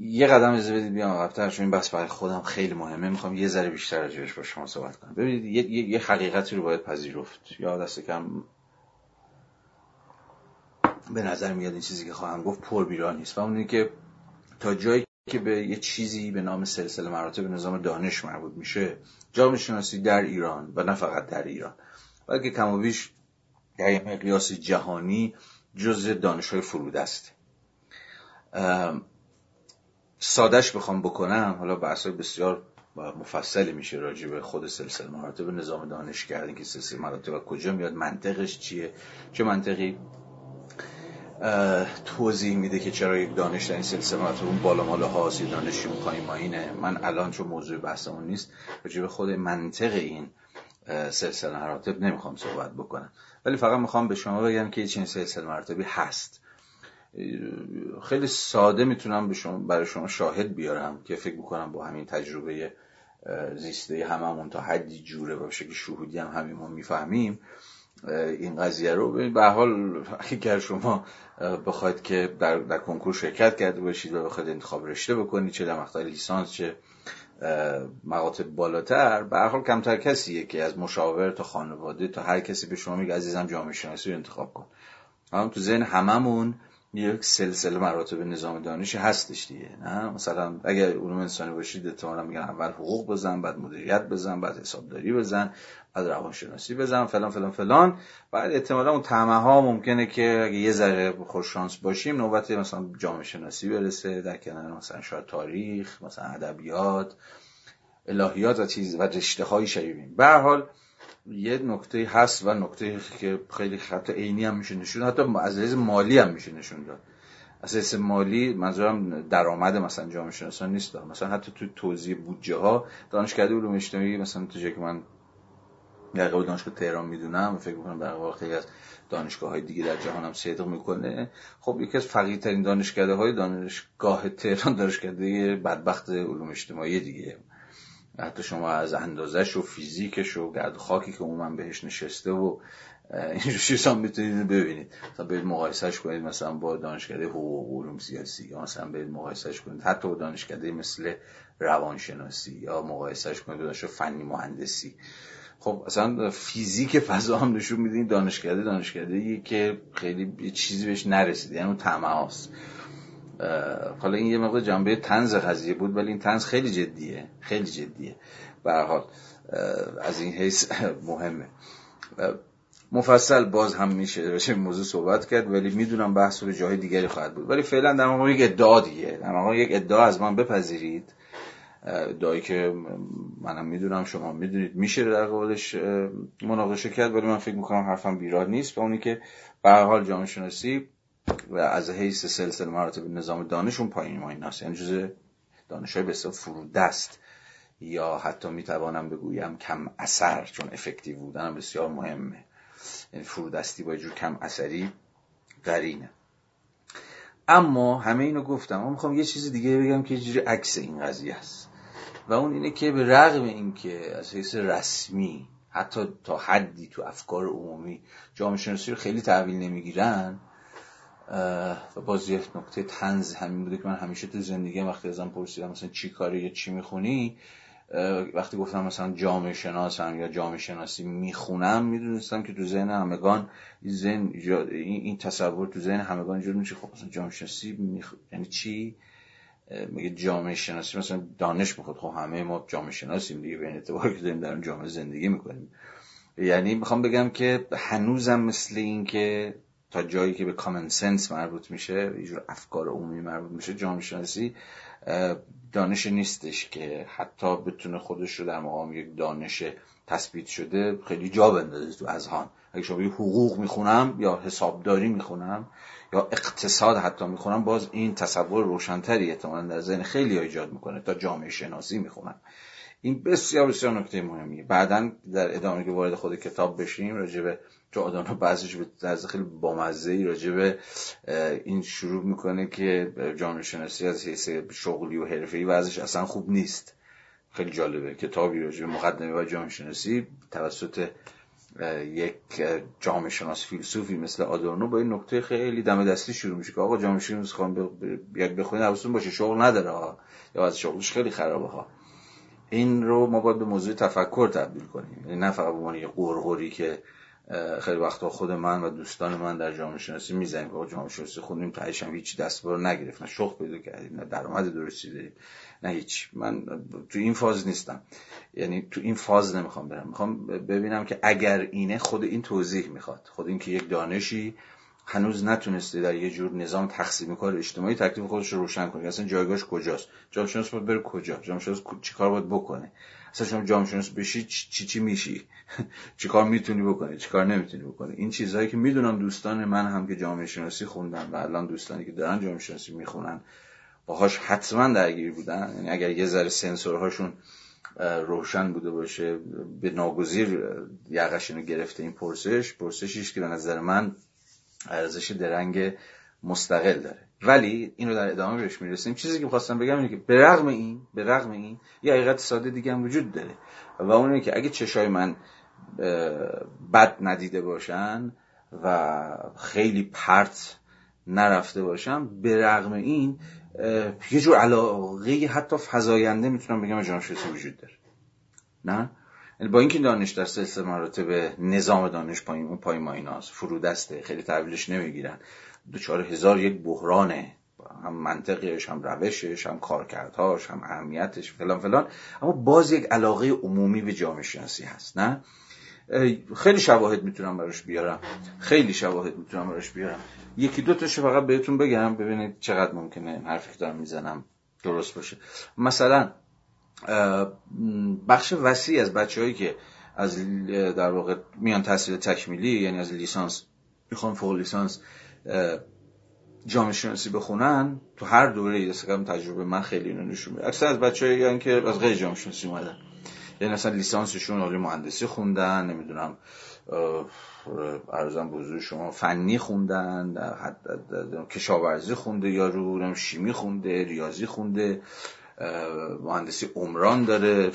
یه قدم از بدید بیام عقب‌تر چون این بحث برای خودم خیلی مهمه. می‌خوام یه ذره بیشتر راجعش با شما صحبت کنم. ببینید یه, یه،, یه حقیقتی رو باید پذیرفت. یا دست کم به نظر میاد این چیزی که خواهم گفت پر بیران نیست. و اون که تا جایی که به یه چیزی به نام سلسله مراتب نظام دانش مربوط میشه جامعه شناسی در ایران و نه فقط در ایران بلکه کم و بیش در مقیاس جهانی جز دانش های فرود است سادش بخوام بکنم حالا بحث بسیار مفصلی میشه راجع به خود سلسله مراتب نظام دانش کردن که سلسله مراتب کجا میاد منطقش چیه؟ چه منطقی؟ توضیح میده که چرا یک دانش در این سلسله مراتب اون بالا مالا هاست یا دانشی پایین ماینه من الان چون موضوع بحثمون نیست راجع به خود منطق این سلسله مراتب نمی‌خوام صحبت بکنم. ولی فقط می‌خوام به شما بگم که چنین سلسله مراتبی هست. خیلی ساده می‌تونم به شما برای شما شاهد بیارم که فکر می‌کنم با همین تجربه زیسته هممون تا حدی جوره و شکل شهودی هم همین ما می‌فهمیم این قضیه رو. به حال اگر شما بخواید که در, در کنکور شرکت کرده باشید و بخواید انتخاب رشته بکنید چه در مقطع لیسانس چه مقاطع بالاتر به حال کمتر کسیه که از مشاور تا خانواده تا هر کسی به شما میگه عزیزم جامعه شناسی رو انتخاب کن. هم تو ذهن هممون یک سلسله مراتب نظام دانشی هستش دیگه نه؟ مثلا اگر علوم انسانی باشید احتمالاً میگن اول حقوق بزن بعد مدیریت بزن بعد حسابداری بزن بعد روانشناسی بزن فلان فلان فلان. بعد احتمالا اون طمع ها ممکنه که اگه یه ذره خوش شانس باشیم نوبت مثلا جامعه شناسی برسه در کنار مثلا شاید تاریخ مثلا ادبیات الهیات و چیز و رشته های شبیه به هر حال یه نکته هست و نکته که خیلی خط عینی هم میشه نشون حتی از لحاظ مالی هم میشه نشون داد. از لحاظ مالی منظورم درآمد مثلا جامعه شناسان نیست مثلا حتی تو توزیع بودجه ها دانشکده علوم اجتماعی مثلا تو که من در دانشگاه تهران می‌دونم فکر می‌کنم در خیلی از دانشگاه های دیگه در جهان هم صدق می‌کنه. خب یکی از فقیرترین دانشکده های دانشگاه تهران دانشکده بدبخت علوم اجتماعی دیگه. حتی شما از اندازش و فیزیکش و گرد خاکی که من بهش نشسته و اینجور چیز هم می‌تونید ببینید. مثلا برید مقایسهش کنید مثلا با دانشکده حقوق و علوم سیاسی یا مثلا برید مقایسهش کنید. حتی با دانشکده مثل روانشناسی یا مقایسهش کنید با دانشگاه فنی مهندسی. خب اصلا فیزیک فضا هم نشون میده این دانشکده دانشکده که خیلی چیزی بهش نرسیده یعنی اون هاست. حالا این یه مقدار جنبه تنز قضیه بود ولی این تنز خیلی جدیه خیلی جدیه. به حال از این حیث مهمه. مفصل باز هم میشه راجع موضوع صحبت کرد ولی می‌دونم بحث رو جای دیگری خواهد بود. ولی فعلا در مقام یک ادعا دیگه در مقام یک ادعا از من بپذیرید. ادعایی که منم می‌دونم شما می‌دونید میشه در قبالش مناقشه کرد ولی من فکر می‌کنم حرفم بیراد نیست. و اونی که به حال جامعه شناسی و از حیث سلسله مراتب نظام دانش اون پایین ما این یعنی جز دانش های بسیار فرودست. یا حتی می‌توانم بگویم کم اثر چون افکتیو بودن بسیار مهمه. یعنی فرودستی با جور کم اثری قرینه اما همه اینو گفتم. اما می‌خوام یه چیز دیگه بگم که جوری عکس این قضیه است. و اون اینه که به رغم اینکه از حیث رسمی حتی تا حدی تو افکار عمومی جامعه شناسی رو خیلی تحویل نمی‌گیرن و باز یه نکته تنز همین بوده که من همیشه تو زندگی وقتی ازم پرسیدم مثلا چی کاری یا چی می‌خونی وقتی گفتم مثلا جامعه شناسم یا جامعه شناسی می‌خونم می‌دونستم که تو ذهن همگان ذهن این تصور تو ذهن همگان جور میشه. خب مثلا جامعه شناسی میخ... یعنی چی؟ میگه جامعه شناسی. مثلا دانش می‌خواد. خب همه ما جامعه شناسیم دیگه به اعتبار که داریم در جامعه زندگی می‌کنیم. یعنی می‌خوام بگم که هنوزم مثل این که تا جایی که به کامن سنس مربوط میشه یه افکار عمومی مربوط میشه جامعه شناسی دانش نیستش که حتی بتونه خودش رو در مقام یک دانش تثبیت شده خیلی جا بندازه تو اذهان. اگه شما حقوق می‌خونم یا حسابداری می‌خونم یا اقتصاد حتی می‌خونم باز این تصور روشنتری احتمالا در ذهن خیلی ایجاد می‌کنه تا جامعه شناسی می‌خونم این بسیار بسیار نکته مهمیه. بعدا در ادامه که وارد خود کتاب بشیم راجع به جادانا بعضش به طرز خیلی بامزه ای راجع به این شروع می‌کنه که جامعه شناسی از حیث شغلی و حرفه‌ای وضعش اصلا خوب نیست. خیلی جالبه. کتابی راجع به مقدمه و جامعه شناسی توسط یک جامعه شناس فیلسوفی مثل آدورنو با این نکته خیلی دم دستی شروع میشه که آقا جامعه شناسی بیاد بخونید حواستون باشه شغل نداره یا از شغلش خیلی خرابه ها این رو ما باید به موضوع تفکر تبدیل کنیم. یعنی نه فقط به عنوان یه قرقری که خیلی وقتا خود من و دوستان من در جامعه شناسی می‌زنیم که جامعه شناسی خوندیم تایش هم هیچ دستبار نگرفت نه شغل پیدا کردیم نه درآمد درستی داریم نه هیچ. من تو این فاز نیستم. یعنی تو این فاز نمی‌خوام برم. می‌خوام ببینم که اگر اینه خود این توضیح می‌خواد. خود این که یک دانشی هنوز نتونسته در یه جور نظام تقسیم کار اجتماعی تکلیف خودش رو روشن کنه. اصلا جایگاهش کجاست؟ جامعه شناس باید بره کجا؟ جامعه شناس چیکار باید بکنه؟ اصلا شما جامعه شناس بشی چی چی میشی؟ چیکار می‌تونی بکنی؟ چیکار نمی‌تونی بکنی؟ این چیزهایی که می‌دونم دوستان من هم که جامعه شناسی خوندن و الان دوستانی که دارن جامعه شناسی می‌خونن باهاش حتما درگیر بودن. یعنی اگر یه ذره سنسورهاشون روشن بوده باشه به ناگزیر یقشینو گرفته این پرسش پرسشیش که به نظر من ارزش درنگ مستقل داره. ولی این رو در ادامه بهش می‌رسیم. چیزی که خواستم بگم اینه که به رغم این به رغم این یه حقیقت ساده دیگه هم وجود داره. و اون اینه که اگه چشای من بد ندیده باشن و خیلی پرت نرفته باشم به رغم این یه جور علاقه حتی فضاینده می‌تونم بگم جانشناسی وجود داره. نه؟ با اینکه دانش در سلسله مراتب نظام دانش پایین اون پای ایناست فرودسته خیلی تحویلش نمی‌گیرن. دوچار هزار یک بحرانه. هم منطقیش هم روشش هم کارکردهاش هم اهمیتش فلان فلان. اما باز یک علاقه عمومی به جامعه شناسی هست نه؟ خیلی شواهد می‌تونم براش بیارم. خیلی شواهد می‌تونم براش بیارم. یکی دو تاشو فقط بهتون بگم ببینید چقدر ممکنه حرفی که دارم می‌زنم درست باشه. مثلا بخش وسیع از بچه هایی که از در واقع میان تحصیل تکمیلی یعنی از لیسانس می‌خوان فوق لیسانس جامعه شناسی بخونن تو هر دوره ای تجربه من خیلی اینو نشون میده. اکثر از بچه‌ای که از غیر جامعه شناسی اومدن. یعنی اصلا لیسانسشون حالی مهندسی خوندن نمی‌دونم ارزم بزرگ شما فنی خوندن کشاورزی خونده یا رو شیمی خونده ریاضی خونده. مهندسی عمران داره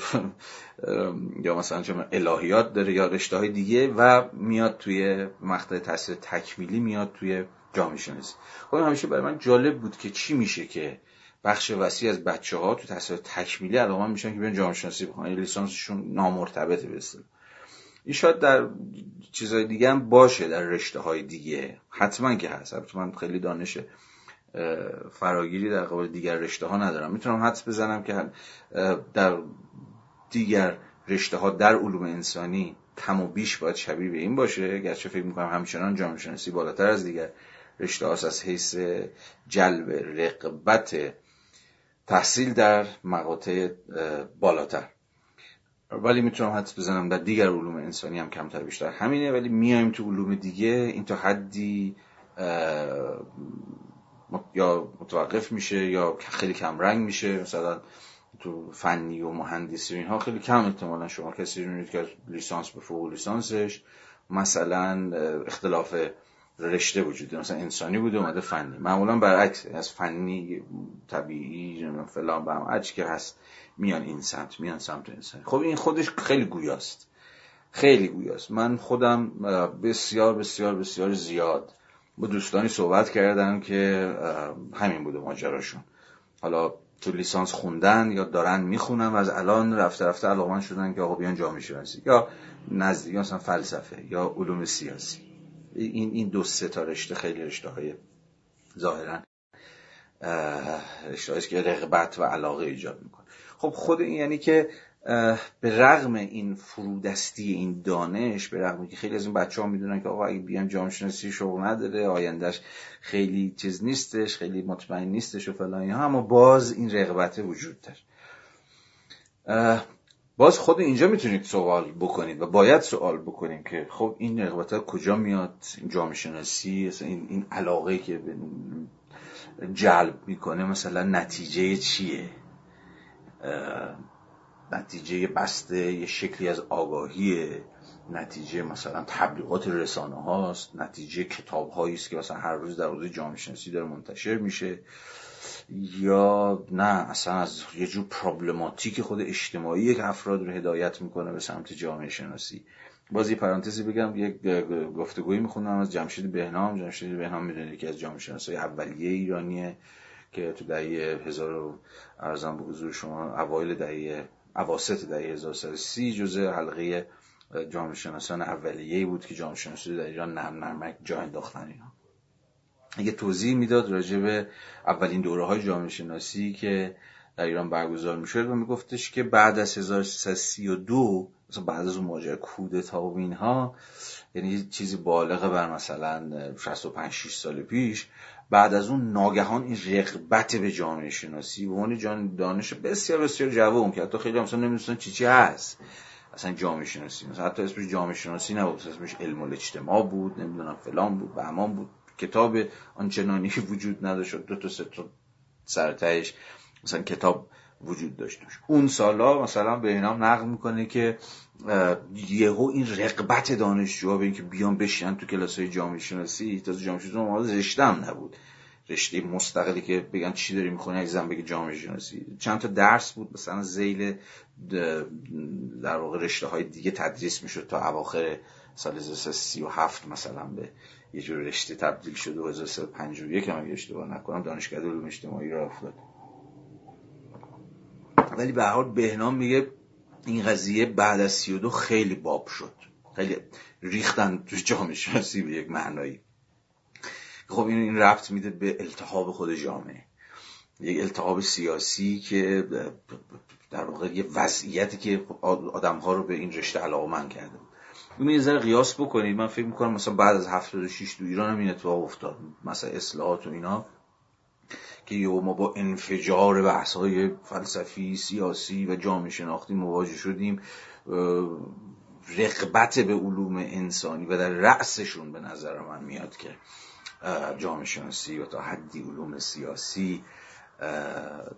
یا مثلا چه الهیات داره یا رشته های دیگه و میاد توی مقطع تحصیل تکمیلی میاد توی جامعه شناسی. خب همیشه برای من جالب بود که چی میشه که بخش وسیع از بچه ها تو تحصیل تکمیلی علاقه میشن که بیان جامعه شناسی بخونن. یعنی لیسانسشون نامرتبطه به این شاید در چیزهای دیگه هم باشه در رشته های دیگه. حتما که هست. البته من خیلی دانش فراگیری در قبال دیگر رشته ها ندارم. می‌تونم حدس بزنم که در دیگر رشته ها در علوم انسانی کم و بیش باید شبیه به این باشه. گرچه فکر می‌کنم همچنان جامعه شناسی بالاتر از دیگر رشته هاست از حیث جلب رقبت تحصیل در مقاطع بالاتر. ولی می‌تونم حدس بزنم در دیگر علوم انسانی هم کمتر بیشتر. همینه ولی میایم تو علوم دیگه. این تا حدی یا متوقف میشه یا خیلی کم رنگ میشه مثلا تو فنی و مهندسی اینها خیلی کم احتمالا شما کسی رو که لیسانس به فوق لیسانسش. مثلا اختلاف رشته وجود مثلا انسانی بوده اومده فنی. معمولا برعکس از فنی طبیعی فلان به هم که هست میان این سمت میان سمت انسانی خب این خودش خیلی گویاست. خیلی گویاست. من خودم بسیار بسیار بسیار زیاد با دوستانی صحبت کردم که همین بوده ماجراشون. حالا تو لیسانس خوندن یا دارن می‌خونن و از الان رفته رفته علاقمند شدن که آقا بیان جامعه شناسی یا نزدیک مثلا فلسفه یا علوم سیاسی. این این دو سه تا رشته خیلی رشته های ظاهرا رشته که رغبت و علاقه ایجاد می‌کنه. خب خود این یعنی که به رغم این فرودستی این دانش به رغم که خیلی از این بچه ها می‌دونن که آقا اگه بیان جامعه شناسی شغل نداره آیندهش خیلی چیز نیستش خیلی مطمئن نیستش و فلان اینها اما باز این رغبت وجود داره باز خود اینجا می‌تونید سوال بکنید و باید سوال بکنیم که خب این رغبت کجا میاد؟ این جامعه شناسی این, این علاقه که جلب می‌کنه مثلا نتیجه چیه؟ نتیجه بسته یه شکلی از آگاهی نتیجه مثلا تبلیغات رسانه هاست نتیجه کتاب هایی است که مثلا هر روز در حوزه جامعه شناسی داره منتشر میشه. یا نه اصلا از یه جور پرابلماتیک خود اجتماعی که افراد رو هدایت می‌کنه به سمت جامعه شناسی باز پرانتزی بگم یک گفتگویی می‌خونم از جمشید بهنام. جمشید بهنام می‌دونید که از جامعه شناسی اولیه ایرانیه که تو دهه هزار ارزم به حضور شما اوایل دهه اواسط دهه 1330 جزء حلقه جامعه شناسان اولیه بود که جامعه شناسی در ایران نرم نرمک جا انداختن اینا. اگه توضیح می‌داد راجع به اولین دوره های جامعه شناسی که در ایران برگزار می‌شد و میگفتش که بعد از 1332 مثلا بعد از اون ماجرا کودتا و اینها یعنی چیزی بالغ بر مثلا 65 6 سال پیش بعد از اون ناگهان این رغبت به جامعه شناسی اون جان دانش بسیار بسیار جوون که حتی خیلی مثلا نمی‌دونستن چی چی هست. اصلا جامعه شناسی مثلا حتی اسمش جامعه شناسی نبود اسمش علم الاجتماع بود نمی‌دونم فلان بود بهمان بود. کتاب آنچنانی وجود نداشت دو تا سه تا سرتهش مثلا کتاب وجود داشت. اون سالا مثلا به اینام نقل می‌کنه که یهو این رقبت دانشجوها به اینکه بیان بشینن تو کلاس های جامعه شناسی تا جامعه شناسی رشته هم نبود. رشته مستقلی که بگن چی داری می‌خونی اگه زن بگه جامعه شناسی. چند تا درس بود مثلا زیل در واقع رشته های دیگه تدریس می‌شد تا اواخر سال 1337 مثلا به یه جور رشته تبدیل شد و 1351 هم اگه اشتباه نکنم دانشگاه علوم اجتماعی را افتاد. ولی به حال بهنام میگه این قضیه بعد از 32 خیلی باب شد. خیلی ریختن تو جامعه شناسی به یک معنایی. خب این این ربط میده به التحاب خود جامعه. یک التحاب سیاسی که در واقع یه وضعیتی که آدم ها رو به این رشته علاقه من کرده بود. یه ذره قیاس بکنید. من فکر می‌کنم مثلا بعد از 76 تو ایران هم این اتفاق افتاد. مثلا اصلاحات و اینا. که ما با انفجار بحث های فلسفی سیاسی و جامعه شناختی مواجه شدیم رقبت به علوم انسانی و در رأسشون به نظر من میاد که جامعه شناسی و تا حدی علوم سیاسی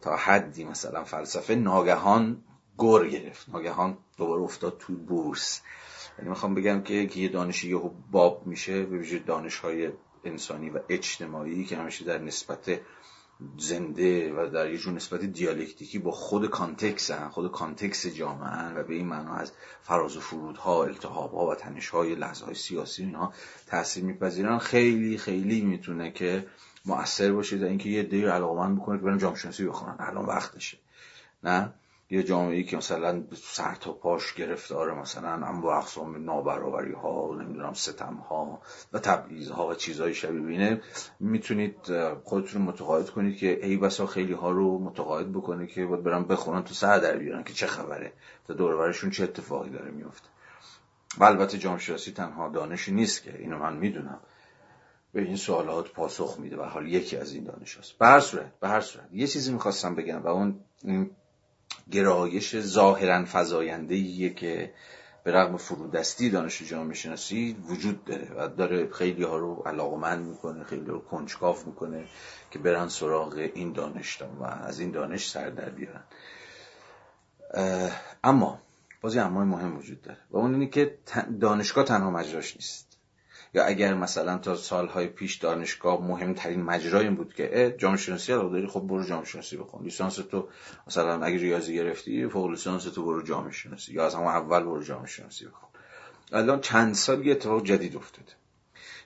تا حدی مثلا فلسفه ناگهان گر گرفت ناگهان دوباره افتاد تو بورس. یعنی می‌خوام بگم که یه دانشی یه باب میشه به ویژه دانش های انسانی و اجتماعی که همیشه در نسبت زنده و در یه جور نسبت دیالکتیکی با خود context هن خود context جامعه و به این معنا از فراز و فرودها التهابها و تنشهای لحظه های سیاسی اینها تاثیر میپذیرن. خیلی خیلی می‌تونه که مؤثر باشه در اینکه یه دیر علاقمند بکنه که برن جامعه شناسی بخونن. الان وقتشه. نه؟ یه جامعه که مثلا سر تا پاش گرفتار مثلا هم با اقسام نابرابری ها نمی‌دونم ستم ها و تبعیض ها و چیزهای شبیه بینه می‌تونید خودتون متقاعد کنید که ای بسا خیلی ها رو متقاعد بکنه که باید برن بخونن تو سر در بیارن که چه خبره تا دورورشون چه اتفاقی داره میفته و البته جامعه تنها دانشی نیست که اینو من می‌دونم. به این سوالات پاسخ میده و حال یکی از این دانش هست به هر صورت به هر صورت. یه چیزی می‌خواستم بگم و اون گرایش ظاهرا فضاینده که به رغم فرودستی دانش جامعه شناسی وجود داره و داره خیلی ها رو علاقمند می‌کنه خیلی رو کنجکاف می‌کنه که برن سراغ این دانش و از این دانش سر در بیارن. اما بازی اما مهم وجود داره و اون اینه که دانشگاه تنها مجراش نیست. یا اگر مثلا تا سالهای پیش دانشگاه مهمترین مجرای بود که جامعه شناسی علاقه داری؟ خب برو جامعه شناسی بخون. لیسانس تو مثلا اگر ریاضی گرفتی فوق لیسانس تو برو جامعه شناسی یا از همون اول برو جامعه شناسی بخون. الان چند سال یه اتفاق جدید افتاده.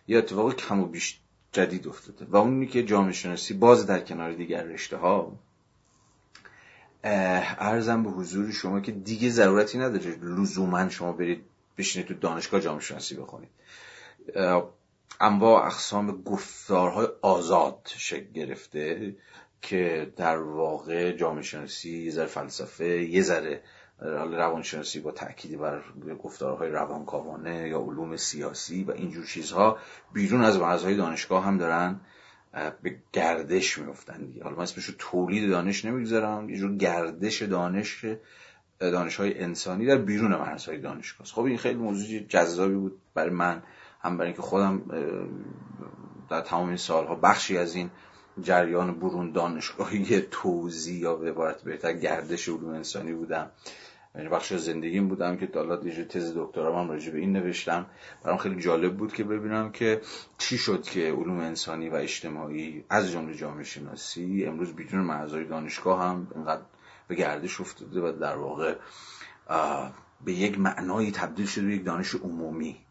یه اتفاق کم و بیش جدید افتاده. و اونی که جامعه شناسی باز در کنار دیگر رشته ها ارزم به حضور شما که دیگه ضرورتی نداره لزوما شما برید بشینید تو دانشگاه جامعه شناسی بخونید. انواع اقسام گفتارهای آزاد شکل گرفته که در واقع جامعه شناسی یه ذره فلسفه یه ذره روانشناسی با تأکیدی بر گفتارهای روانکاوانه یا علوم سیاسی و اینجور چیزها بیرون از مرزهای دانشگاه هم دارن به گردش میفتن دیگه. حالا من اسمشو تولید دانش نمی‌گذارم یه جور گردش دانش که دانش انسانی در بیرون مرزهای دانشگاه خب این خیلی موضوع جذابی بود برای من. هم برای اینکه خودم در تمام این سالها بخشی از این جریان برون دانشگاهی توزیع یا به عبارت بهتر گردش علوم انسانی بودم. یعنی بخش از زندگیم بودم که حالا دیگه تز دکترا من راجع به این نوشتم. برام خیلی جالب بود که ببینم که چی شد که علوم انسانی و اجتماعی از جمله جامعه شناسی امروز بیرون مرزهای دانشگاه هم اینقدر به گردش افتاده و در واقع به یک معنایی تبدیل شده به یک دانش عمومی.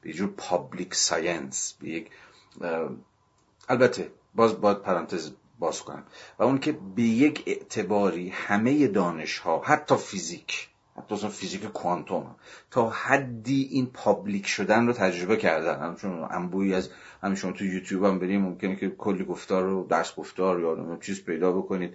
یه جور public science به یک البته باز باید پرانتز باز کنم. و اون که به یک اعتباری همه دانش ها حتی فیزیک حتی اصلا فیزیک کوانتوم. تا حدی این public شدن رو تجربه کردن. چون انبوهی از همین شما تو یوتیوب هم بریم ممکنه که کلی گفتار رو درس گفتار یا چیز پیدا بکنید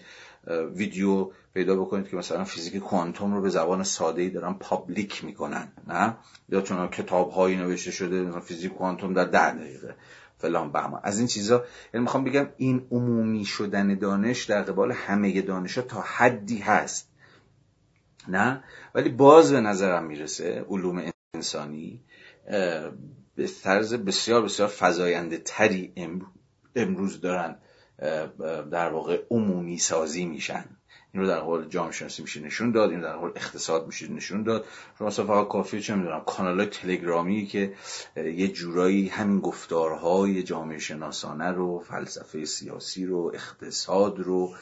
ویدیو پیدا بکنید که مثلا فیزیک کوانتوم رو به زبان ساده ای دارن پابلیک می‌کنن نه؟ یا چون کتاب هایی نوشته شده مثلا فیزیک کوانتوم در ده دقیقه فلان بهمان از این چیزا یعنی می‌خوام بگم این عمومی شدن دانش در قبال همه دانش ها تا حدی هست. نه؟ ولی باز به نظرم می‌رسه علوم انسانی به طرز بسیار بسیار فضاینده تری امروز دارن در واقع عمومی سازی میشن. این رو در حال جامعه شناسی میشه نشون داد این در حال اقتصاد میشه نشون داد. شما مثلا فقط کافی چه می‌دونم کانال تلگرامی که یه جورایی همین گفتارهای جامعه شناسانه رو فلسفه سیاسی رو اقتصاد رو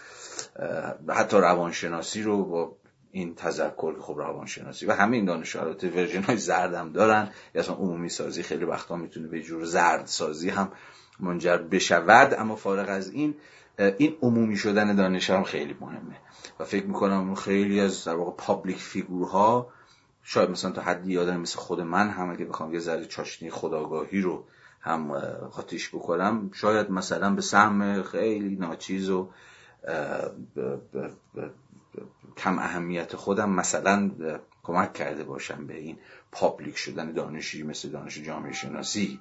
حتی روانشناسی رو با این تذکر خب روانشناسی و همه این دانش البته ورژن های زرد هم دارن. یا اصلا عمومی سازی خیلی وقتا می‌تونه به جور زرد سازی هم منجر بشود. اما فارغ از این این عمومی شدن دانش هم خیلی مهمه. و فکر می‌کنم خیلی از در واقع پابلیک فیگورها شاید مثلا تا حدی یادم مثل خود من هم اگه بخوام یه ذره چاشنی خداگاهی رو هم خاطیش بکنم شاید مثلا به سهم خیلی ناچیز و کم اهمیت خودم مثلا کمک کرده باشم به این public شدن دانشی مثل دانش جامعه شناسی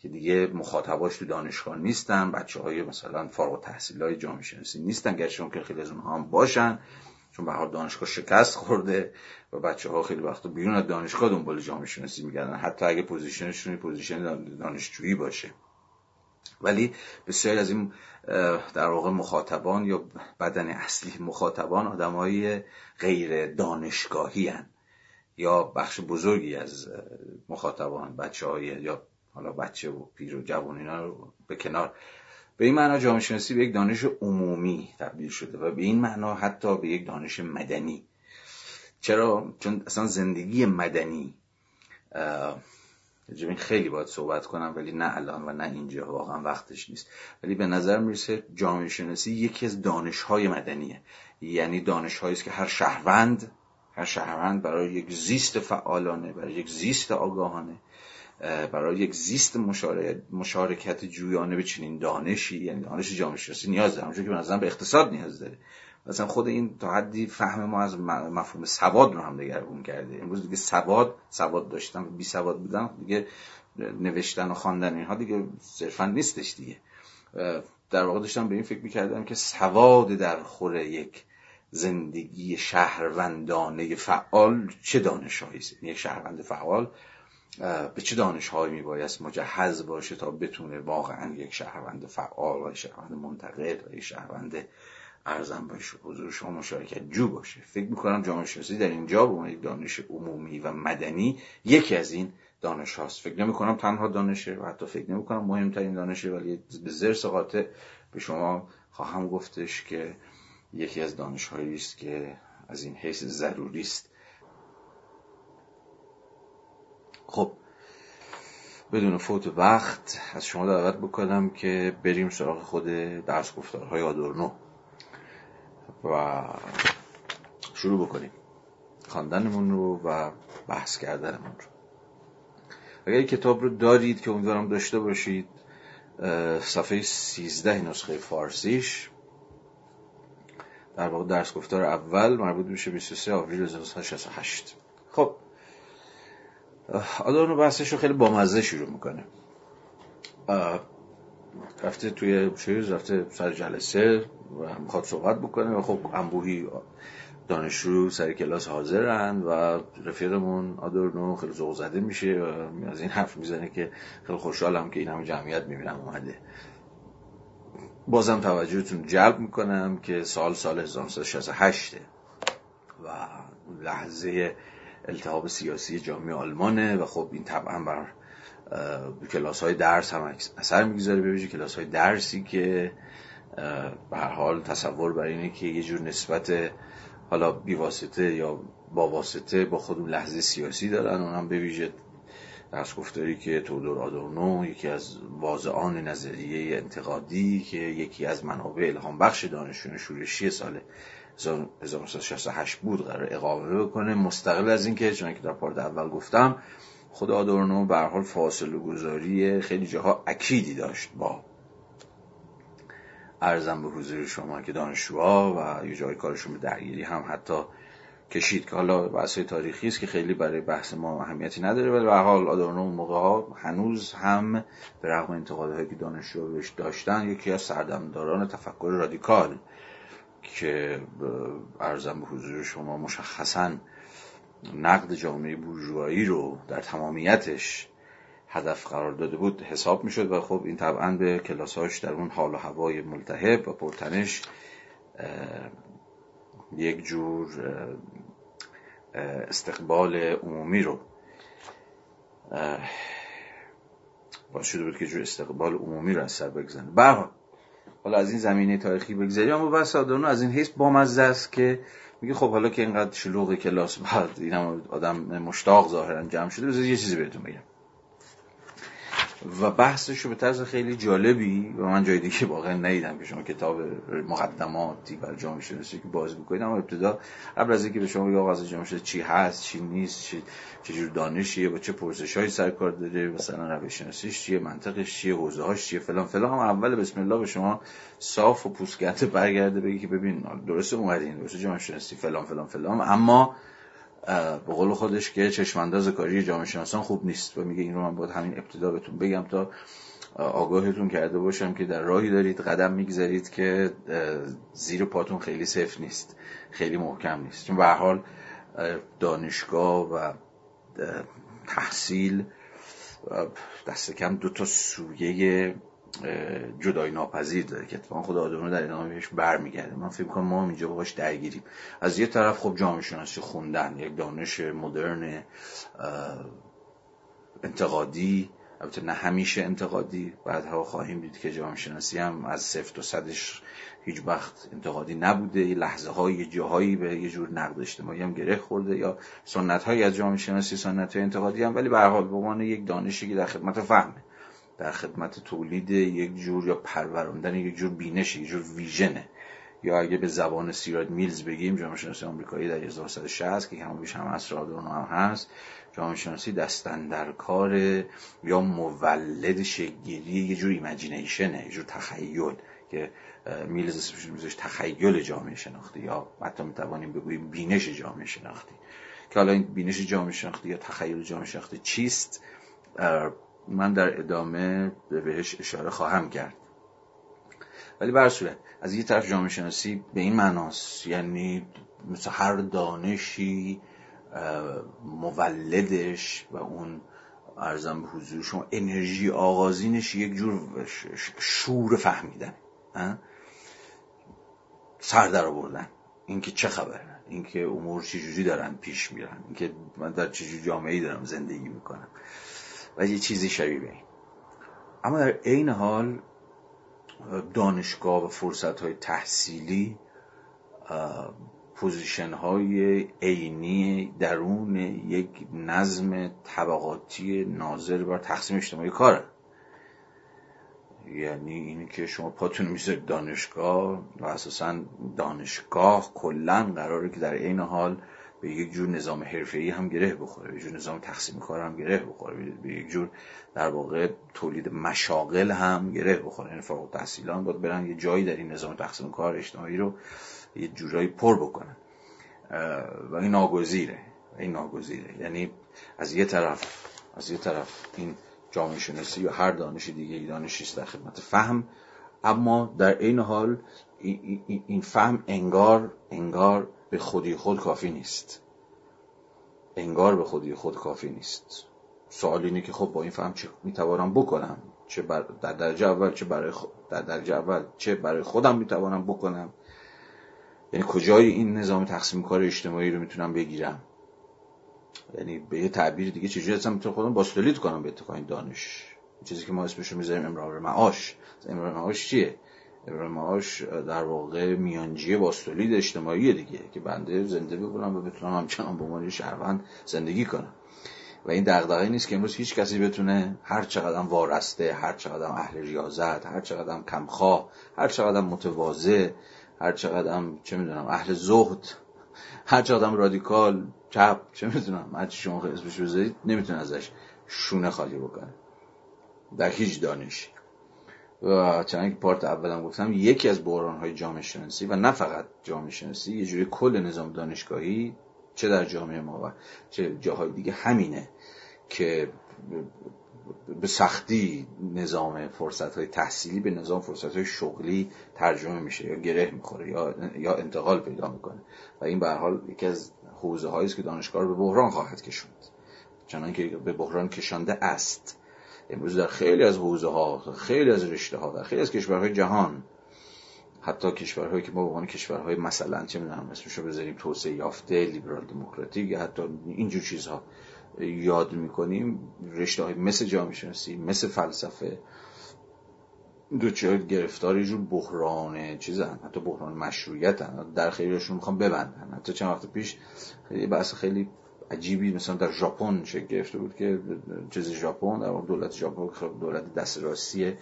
که دیگه مخاطباش تو دانشگاه نیستن بچه های مثلا فارغ تحصیل های جامعه شناسی نیستن گرچه که خیلی از اونها هم باشن چون به دانشگاه شکست خورده و بچه ها خیلی وقتا بیرون از دانشگاه دنبال جامعه شناسی میگردن. حتی اگه position شون position دانشجویی باشه. ولی بسیاری از این در واقع مخاطبان یا بدن اصلی مخاطبان آدم های غیر دانشگاهی هن. یا بخش بزرگی از مخاطبان بچه های یا حالا بچه و پیر و جوان اینا رو به کنار به این معنا جامعه شناسی به یک دانش عمومی تبدیل شده و به این معنا حتی به یک دانش مدنی چرا چون اصلا زندگی مدنی این خیلی باید صحبت کنم ولی نه الان و نه اینجا واقعا وقتش نیست. ولی به نظر می‌رسه جامعه شناسی یکی از دانش های مدنیه. یعنی دانش است که هر شهروند هر شهروند برای یک زیست فعالانه برای یک زیست آگاهانه برای یک زیست مشارکت جویانه به چنین دانشی یعنی دانش جامعه شناسی نیاز داره. همونجور که به نظرم به اقتصاد نیاز داره. مثلا خود این تا حدی فهم ما از مفهوم سواد رو هم دگرگون کرده. امروز دیگه سواد سواد داشتم بی سواد بودن دیگه نوشتن و خواندن اینها دیگه صرفا نیستش دیگه. در واقع داشتم به این فکر می‌کردم که سواد در خور یک زندگی شهروندانه فعال چه دانشهایی است؟ یک شهروند فعال به چه دانشهایی میبایست مجهز باشه تا بتونه واقعا یک شهروند فعال و شهروند منتقد و یک شهروند ارزم باشه حضور شما مشارکت جو باشه. فکر می‌کنم جامعه شناسی در اینجا به یک دانش عمومی و مدنی یکی از این دانش هاست. فکر نمی کنم تنها دانشه و حتی فکر نمی کنم مهمترین دانشه ولی به زرس قاطع به شما خواهم گفتش که یکی از دانش است که از این حیث ضروری است. خب بدون فوت وقت از شما دعوت بکنم که بریم سراغ خود درس گفتارهای آدورنو. و شروع بکنیم. خواندنمون رو و بحث کردنمون رو. اگر این کتاب رو دارید که امیدوارم داشته باشید صفحه 13 نسخه فارسیش. در واقع درس گفتار اول مربوط میشه 23 آوریل 1968 خب آدورنو بحثش رو خیلی بامزه شروع می‌کنه. رفته توی چیز رفته سر جلسه و می‌خواد صحبت بکنه. و خب انبوهی دانشجو سر کلاس حاضرن و رفیقمون آدورنو خیلی ذوق زده میشه و از این حرف می‌زنه که خیلی خوشحالم که این همه جمعیت می‌بینم اومده. بازم توجهتون جلب می‌کنم که سال سال 1968 و لحظه التحاب سیاسی جامعه آلمانه و خب این طبعا بر کلاس های درس هم اثر می‌گذاره ببینید کلاس های درسی که به هر حال تصور بر اینه که یه جور نسبت حالا بیواسطه یا با واسطه با خود لحظه سیاسی دارن. اون هم به درس گفتاری که تودور آدورنو یکی از واضعان نظریه انتقادی که یکی از منابع الهام بخش دانشجویان شورشی سال 1968 بود قرار اقامه بکنه. مستقل از اینکه چون که در پارت اول گفتم خود آدورنو به حال فاصله گذاری خیلی جاها اکیدی داشت با ارزم به حضور شما که دانشجوها و یه جای کارشون به درگیری هم حتی کشید که حالا بحث تاریخی است که خیلی برای بحث ما اهمیتی نداره ولی به حال آدورنو موقع ها هنوز هم به رغم انتقادهایی که دانشجو بهش داشتن یکی از سردمداران تفکر رادیکال که ارزم به حضور شما مشخصا نقد جامعه بورژوایی رو در تمامیتش هدف قرار داده بود حساب می‌شد و خب این طبعا به کلاساش در اون حال و هوای ملتهب و پرتنش یک جور استقبال عمومی رو باید شده بود که جور استقبال عمومی رو از سر بگذنه برها حالا از این زمینه تاریخی بگذاریم اما بس از این حیث بامزه است که میگه خب حالا که اینقدر شلوغ کلاس بعد این آدم مشتاق ظاهرا جمع شده بذار یه چیزی بهتون بگم. و بحثش رو به طرز خیلی جالبی و من جای دیگه واقعا ندیدم که شما کتاب مقدماتی بر جامعه شناسی که باز می‌کنید اما ابتدا قبل از اینکه به شما بگم از جامعه چی هست چی نیست چی چه جور دانشیه با چه پرسشایی سر کار داره مثلا روش شناسیش چیه منطقش چیه حوزه هاش چیه فلان فلان. هم اول بسم الله به شما صاف و پوسکنده برگرده بگی که ببین درسته اومدین درسته جامعه شناسی فلان فلان فلان. اما به قول خودش که چشمانداز کاری جامعه شناسان خوب نیست و میگه این رو من باید همین ابتدا بهتون بگم تا آگاهتون کرده باشم که در راهی دارید قدم می‌گذارید که زیر پاتون خیلی صفر نیست خیلی محکم نیست. چون به حال دانشگاه و تحصیل دست کم دو تا سویه جدای ناپذیر داره که اتفاقا خود آدم در ادامه بهش برمیگرده. من فکر کنم ما اینجا باش درگیریم. از یه طرف خب جامعه شناسی خوندن یک دانش مدرن انتقادی البته نه همیشه انتقادی. بعدها خواهیم دید که جامعه شناسی هم از صفر تا صدش هیچ وقت انتقادی نبوده. لحظه های جاهایی به یه جور نقد اجتماعی هم گره خورده. یا سنت هایی از جامعه شناسی سنت های انتقادی هم. ولی به هر حال به عنوان یک دانشی که در خدمت فهمه. در خدمت تولید یک جور یا پروراندن یک جور بینش یک جور ویژنه یا اگه به زبان سیراد میلز بگیم جامعه شناسی آمریکایی در 1960 که همون بیش هم اصر هم هست جامعه شناسی دستن در کار یا مولد شگیری یه جور ایمجینیشنه یه جور تخیل که میلز اسمش تخیل جامعه شناختی یا حتی می‌توانیم بگوییم بینش جامعه شناختی. که حالا این بینش جامعه شناختی یا تخیل جامعه شناختی چیست؟ من در ادامه بهش اشاره خواهم کرد. ولی بر از یه طرف جامعه شناسی به این معناست یعنی مثل هر دانشی مولدش و اون ارزم به حضور شما انرژی آغازینش یک جور شور فهمیدن سر در آوردن. اینکه چه خبره؟ اینکه امور چجوری دارن پیش میرن؟ اینکه من در چجوری جامعه دارم زندگی می‌کنم؟ و یه چیزی شبیه این. اما در عین حال دانشگاه و فرصت های تحصیلی position های عینی درون یک نظم طبقاتی ناظر بر تقسیم اجتماعی کاره. یعنی اینی که شما پاتون می‌ذارید دانشگاه و اساسا دانشگاه کلا قراره که در عین حال به یک جور نظام حرفه‌ای هم گره بخوره به جور نظام تقسیم کار هم گره بخوره به یک جور در واقع تولید مشاغل هم گره بخوره. یعنی فارغ تحصیلان باید برن یه جایی در این نظام تقسیم کار اجتماعی رو یه جورایی پر بکنن. و این ناگزیره این ناگزیره. یعنی از یه طرف از یه طرف این جامعه شناسی یا هر دانش دیگه ای دانشی است در خدمت فهم اما در این حال این فهم انگار انگار به خودی خود کافی نیست. انگار به خودی خود کافی نیست. سوال اینه که خب با این فهم چه می‌توانم بکنم؟ چه بر در درجه اول چه برای در درجه اول چه برای خودم می‌توانم بکنم؟ یعنی کجای این نظام تقسیم کار اجتماعی رو می‌تونم بگیرم؟ یعنی به یه تعبیر دیگه چجوری هستم می‌تونم خودم باستولید کنم به اتفاق این دانش؟ چیزی که ما اسمش رو می‌ذاریم امرار معاش. امرار معاش چیه؟ امرار معاش در واقع میانجی باستولید اجتماعی دیگه که بنده زنده بکنم و بتونم همچنان به عنوان شهروند زندگی کنم. و این دغدغه نیست که امروز هیچ کسی بتونه هر چقدر وارسته هر چقدر اهل ریاضت هر چقدر کمخواه هر چقدر متواضع هر چقدر چه می‌دونم اهل زهد هر چقدر رادیکال چپ چه می‌دونم هر چی شما اسمش بذارید نمی‌تونه ازش شونه خالی بکنه. در هیچ دانشی. چنانکه که پارت اولم گفتم یکی از بحران های جامعه شناسی و نه فقط جامعه شناسی یه جوری کل نظام دانشگاهی چه در جامعه ما و چه جاهای دیگه همینه که به سختی نظام فرصت های تحصیلی به نظام فرصت های شغلی ترجمه میشه یا گره می‌خوره یا, یا انتقال پیدا می‌کنه. و این به حال یکی از حوزه است که دانشگاه به بحران خواهد کشوند. چنان که به بحران کشانده است. امروز در خیلی از حوزه ها خیلی از رشته ها در خیلی از کشورهای جهان حتی کشورهایی که ما به عنوان کشورهای مثلا چه می‌دونم اسمش رو بذاریم توسعه یافته لیبرال دموکراتیک حتی اینجور چیزها یاد می‌کنیم رشته های مثل جامعه شناسی مثل فلسفه دوچار گرفتار جور بحران چیزن حتی بحران مشروعیت. در خیلیشون می‌خوام ببندن حتی چند وقت پیش خیلی بحث خیلی عجیبی مثلا در ژاپن شکل گرفته بود که چیز ژاپن در دولت ژاپن دولت دست راستی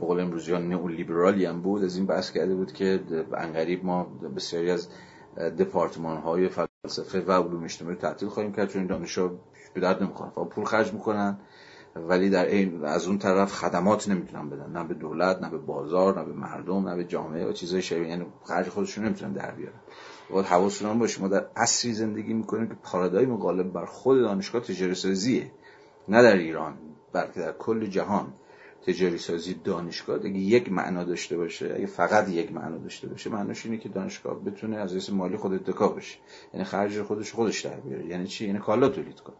بقول امروزی ها نئو لیبرالی هم بود از این بحث کرده بود که انقریب ما بسیاری از دپارتمان های فلسفه و علوم اجتماعی تعطیل خواهیم کرد چون این دانشجو به درد نمی‌خورن. فقط پول خرج می‌کنن ولی در این از اون طرف خدمات نمی‌تونن بدن. نه به دولت نه به بازار نه به مردم نه به جامعه و چیزای شبیه یعنی خرج خودشون نمی‌تونن در بیارن. باید حواستون باشه. ما در عصری زندگی می‌کنیم که پارادایم غالب بر خود دانشگاه تجاری سازیه نه در ایران بلکه در کل جهان. تجاری سازی دانشگاه اگه یک معنا داشته باشه. اگه فقط یک معنا داشته باشه معناش اینه که دانشگاه بتونه از حیث مالی خود اتکا بشه. یعنی خرج خودش خودش در بیاره. یعنی چی؟ یعنی کالا تولید کنه.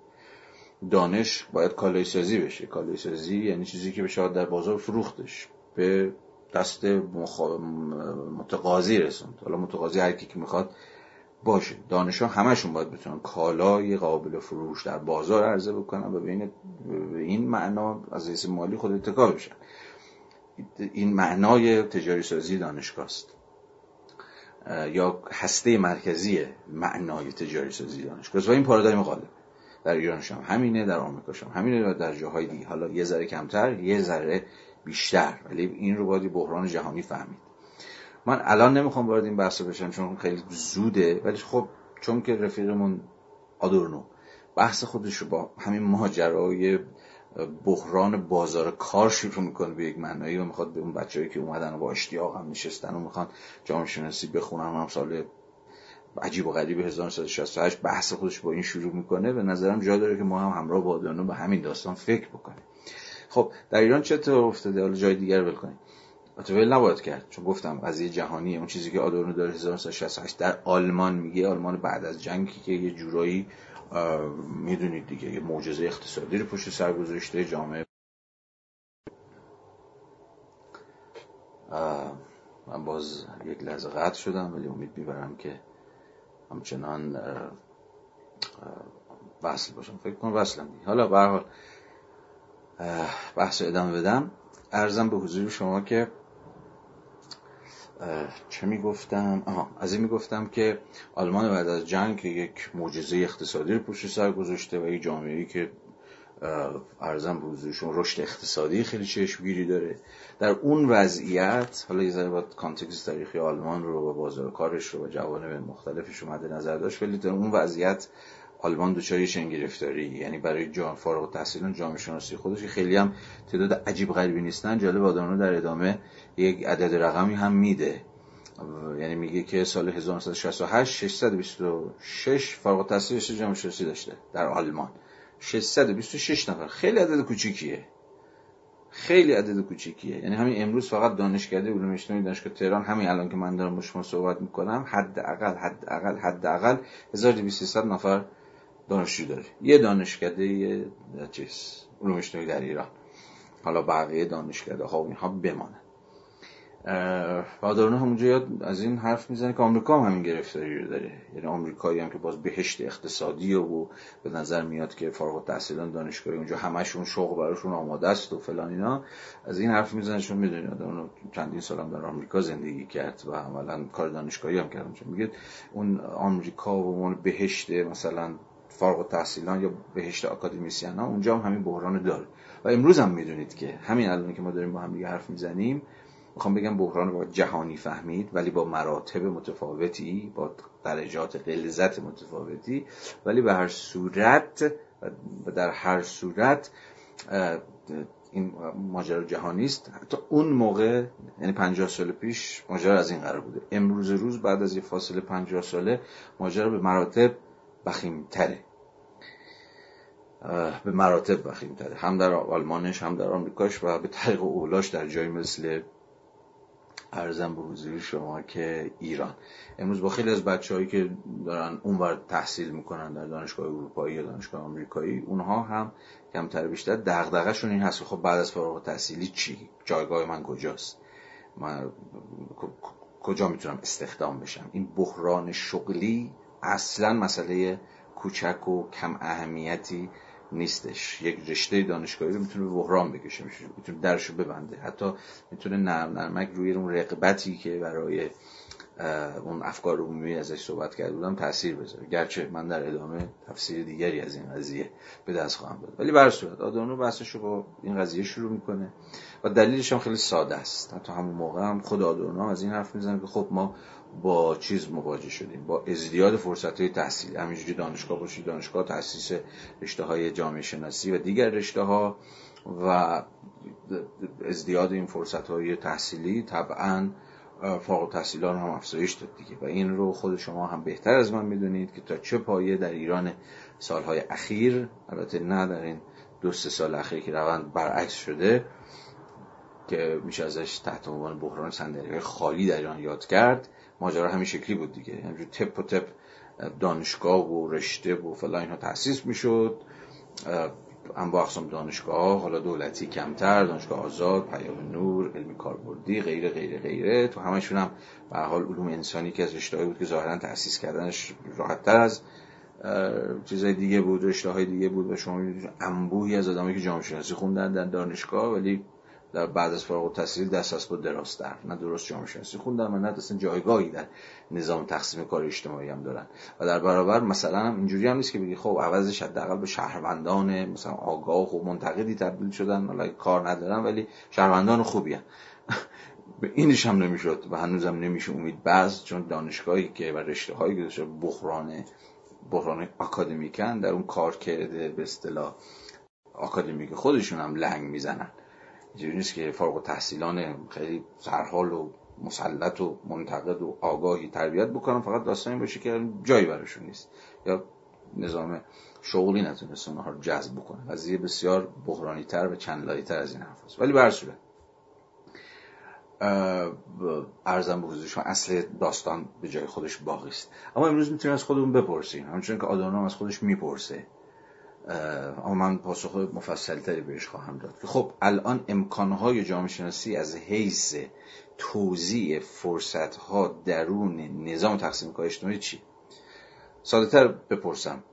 دانش باید کالای سازی بشه. کالای سازی یعنی چیزی که بشه در بازار فروختش. به دست متقاضی رسوند. حالا متقاضی هر کی که می‌خواد باشه. دانشان همشون باید بتونن کالای قابل فروش در بازار عرضه بکنن و به این معنا از حیث مالی خود اتکا بشن. این معنای تجاری سازی دانشگاه است. یا هسته مرکزی معنای تجاری سازی دانشگاه و این پارادایم غالب. در ایران هم همینه در آمریکا هم همینه در جاهای دیگه. حالا یه ذره کمتر یه ذره بیشتر. ولی این رو باید بحران جهانی فهمید. من الان نمی‌خوام وارد این بحث بشم چون خیلی زوده ولی خب چون که رفیقمون آدورنو بحث خودش رو با همین ماجرای بحران بازار کار شروع می‌کنه به یک معنایی و می‌خواد به اون بچه‌ای که اومدن و با اشتیاق هم نشستن و می‌خوان جامعه شناسی بخونن هم سال عجیب و غریب 1968 بحث خودش با این شروع می‌کنه. به نظرم جا داره که ما هم همراه با آدورنو به همین داستان فکر بکنیم. خب در ایران چه اتفاق افتاده؟ حالا جای دیگر ول کنیم. ول نباید کرد چون گفتم قضیه جهانی اون چیزی که آدورنو داره 1968 در آلمان میگه آلمان بعد از جنگی که یه جورایی می‌دونید دیگه یه معجزه اقتصادی رو پشت سر گذاشته جامعه. من باز یک لحظه قطع شدم ولی امید می‌برم که همچنان وصل باشم. فکر کنم وصلم دیگه. حالا به حال بحث ادامه بدم. ارزم به حضور شما که چه می‌گفتم؟ آها از این می‌گفتم که آلمان بعد از جنگ یک معجزه اقتصادی رو پشت سر گذاشته و یک جامعه که ارزم به حضورشون رشد اقتصادی خیلی چشمگیری داره. در اون وضعیت حالا یه ذره با کانتکست تاریخی آلمان رو و بازار کارش رو و جوانب مختلفش رو مد نظر داشت ولی در اون وضعیت آلمان دچار چنگ گرفتاری؟ یعنی برای جان فارغ التحصیلان جامعه شناسی خودش خیلی هم تعداد عجیب غریبی نیستن جالب آدمانو در ادامه یک عدد رقمی هم میده. یعنی میگه که سال 1968 626 فارغ التحصیل جامعه شناسی داشته در آلمان. 626 نفر. خیلی عدد کوچیکیه. خیلی عدد کوچیکیه. یعنی همین امروز فقط دانشکده علوم اجتماعی دانشگاه تهران همین الان که من دارم با شما صحبت می‌کنم حداقل حداقل حداقل 1200 نفر دانشجو داره. یه دانشکده چیز علوم اجتماعی در ایران. حالا بقیه دانشکده ها و اینها بمانه و همونجا یاد از این حرف می‌زنه که آمریکا هم همین گرفتاری رو داره. یعنی آمریکایی هم که باز بهشت اقتصادی و به نظر میاد که فارغ التحصیلان دانشگاهی اونجا همشون شغل براشون آماده است و فلان اینا از این حرف می‌زنه چون می‌دونید اون چندین سال هم در آمریکا زندگی کرد و عملا کار دانشگاهی هم کرد. میگه اون آمریکا و اون بهشت مثلا فارغ التحصیلان یا بهشت آکادمیسیان ها اونجا هم همین بحران داره. و امروز هم می‌دونید که همین الان که ما داریم با هم حرف می‌زنیم می‌خوام بگم بحران با جهانی فهمید ولی با مراتب متفاوتی با درجات غلظت متفاوتی ولی به هر صورت و در هر صورت این ماجرا جهانی است. حتی اون موقع یعنی 50 سال پیش ماجرا از این قرار بوده. امروز روز بعد از یه فاصله 50 ساله ماجرا به مراتب تره به مراتب تره هم در آلمانش هم در آمریکاش و به طریق اولاش در جایی مثل ارزم به حضور شما که ایران. امروز با خیلی از بچههایی که دارن اونور تحصیل می‌کنن در دانشگاه اروپایی یا دانشگاه آمریکایی اونها هم کمتر بیشتر دغدغه‌شون این هست خب بعد از فارغ تحصیلی چی؟ جایگاه من کجاست؟ من کجا می‌تونم استخدام بشم؟ این بحران شغلی اصلا مسئله کوچک و کم اهمیتی نیستش. یک رشته دانشگاهی رو می‌تونه به بحران بکشه می‌تونه درشو ببنده. حتی می‌تونه نرم نرمک روی اون رقبتی که برای اون افکار عمومی ازش صحبت کرده بودم تاثیر بذاره. گرچه من در ادامه تفسیر دیگری از این قضیه به دست خواهم داد. ولی بر صورت آدانو بحثش رو با این قضیه شروع می‌کنه و دلیلش هم خیلی ساده است. حتی همون موقع هم خود آدورنو از این حرف می‌زنه که خب ما با چیز مواجه شدیم با ازدیاد فرصت های تحصیلی همینجوری دانشگاه باشید دانشگاه تاسیس رشته های جامعه شناسی و دیگر رشته ها و ازدیاد این فرصت های تحصیلی طبعا فارغ تحصیلان هم افزایش داد دیگه. و این رو خود شما هم بهتر از من می‌دونید که تا چه پایه در ایران سالهای اخیر البته نه در این دو سه سال اخیر که روند برعکس شده که میشه ازش تحت عنوان بحران صندلی خالی در ایران یاد کرد. ماجرا همین شکلی بود دیگه. همینجور تپ و تپ دانشگاه و رشته و فلان اینها تأسیس می‌شد. انواع اقسام دانشگاه حالا دولتی کمتر دانشگاه آزاد پیام نور علمی کاربردی غیره غیره غیره. تو همشون هم به حال علوم انسانی که از رشته بود که ظاهرا تأسیس کردنش راحتتر از چیزای دیگه بود رشته های دیگه بود و شما انبوهی از آدمایی که جامعه شناسی خوندن در دانشگاه ولی در بعد از فارغ التحصیلی دست از بود در نه درست جامعه شناسی خوندن و نه اصلا جایگاهی در نظام تقسیم کار اجتماعی هم دارن. و در برابر مثلا هم اینجوری هم نیست که بگی خب عوضش حداقل به شهروندان مثلا آگاه و منتقدی تبدیل شدن. حالا کار ندارن ولی شهروندان خوبی هم. به اینش هم نمی‌شد و هنوزم نمیشه امید بعض چون دانشگاهی که و رشته هایی که داشته بحران بحران اکادمیکن در اون کار کرده به اصطلاح آکادمیک خودشون هم لنگ می‌زنن. اینجوری نیست که فارغ تحصیلان خیلی سرحال و مسلط و منتقد و آگاهی تربیت بکنن فقط داستانی باشه که جایی براشون نیست. یا نظام شغلی نتونست اونها رو جذب بکنه. قضیه بسیار بحرانی تر و چندلایی تر از این حرف هست ولی برصورت ارزم به حضور شما اصل داستان به جای خودش باقی است. اما امروز می‌تونیم از خودمون بپرسیم. همچنین که آدورنو از خودش می‌پرسه. اما من پاسخ مفصل تری بهش خواهم داد خب الان امکانهای جامعه شناسی از حیث توزیع فرصت ها درون نظام تقسیم کار اجتماعی چی؟ ساده تر بپرسم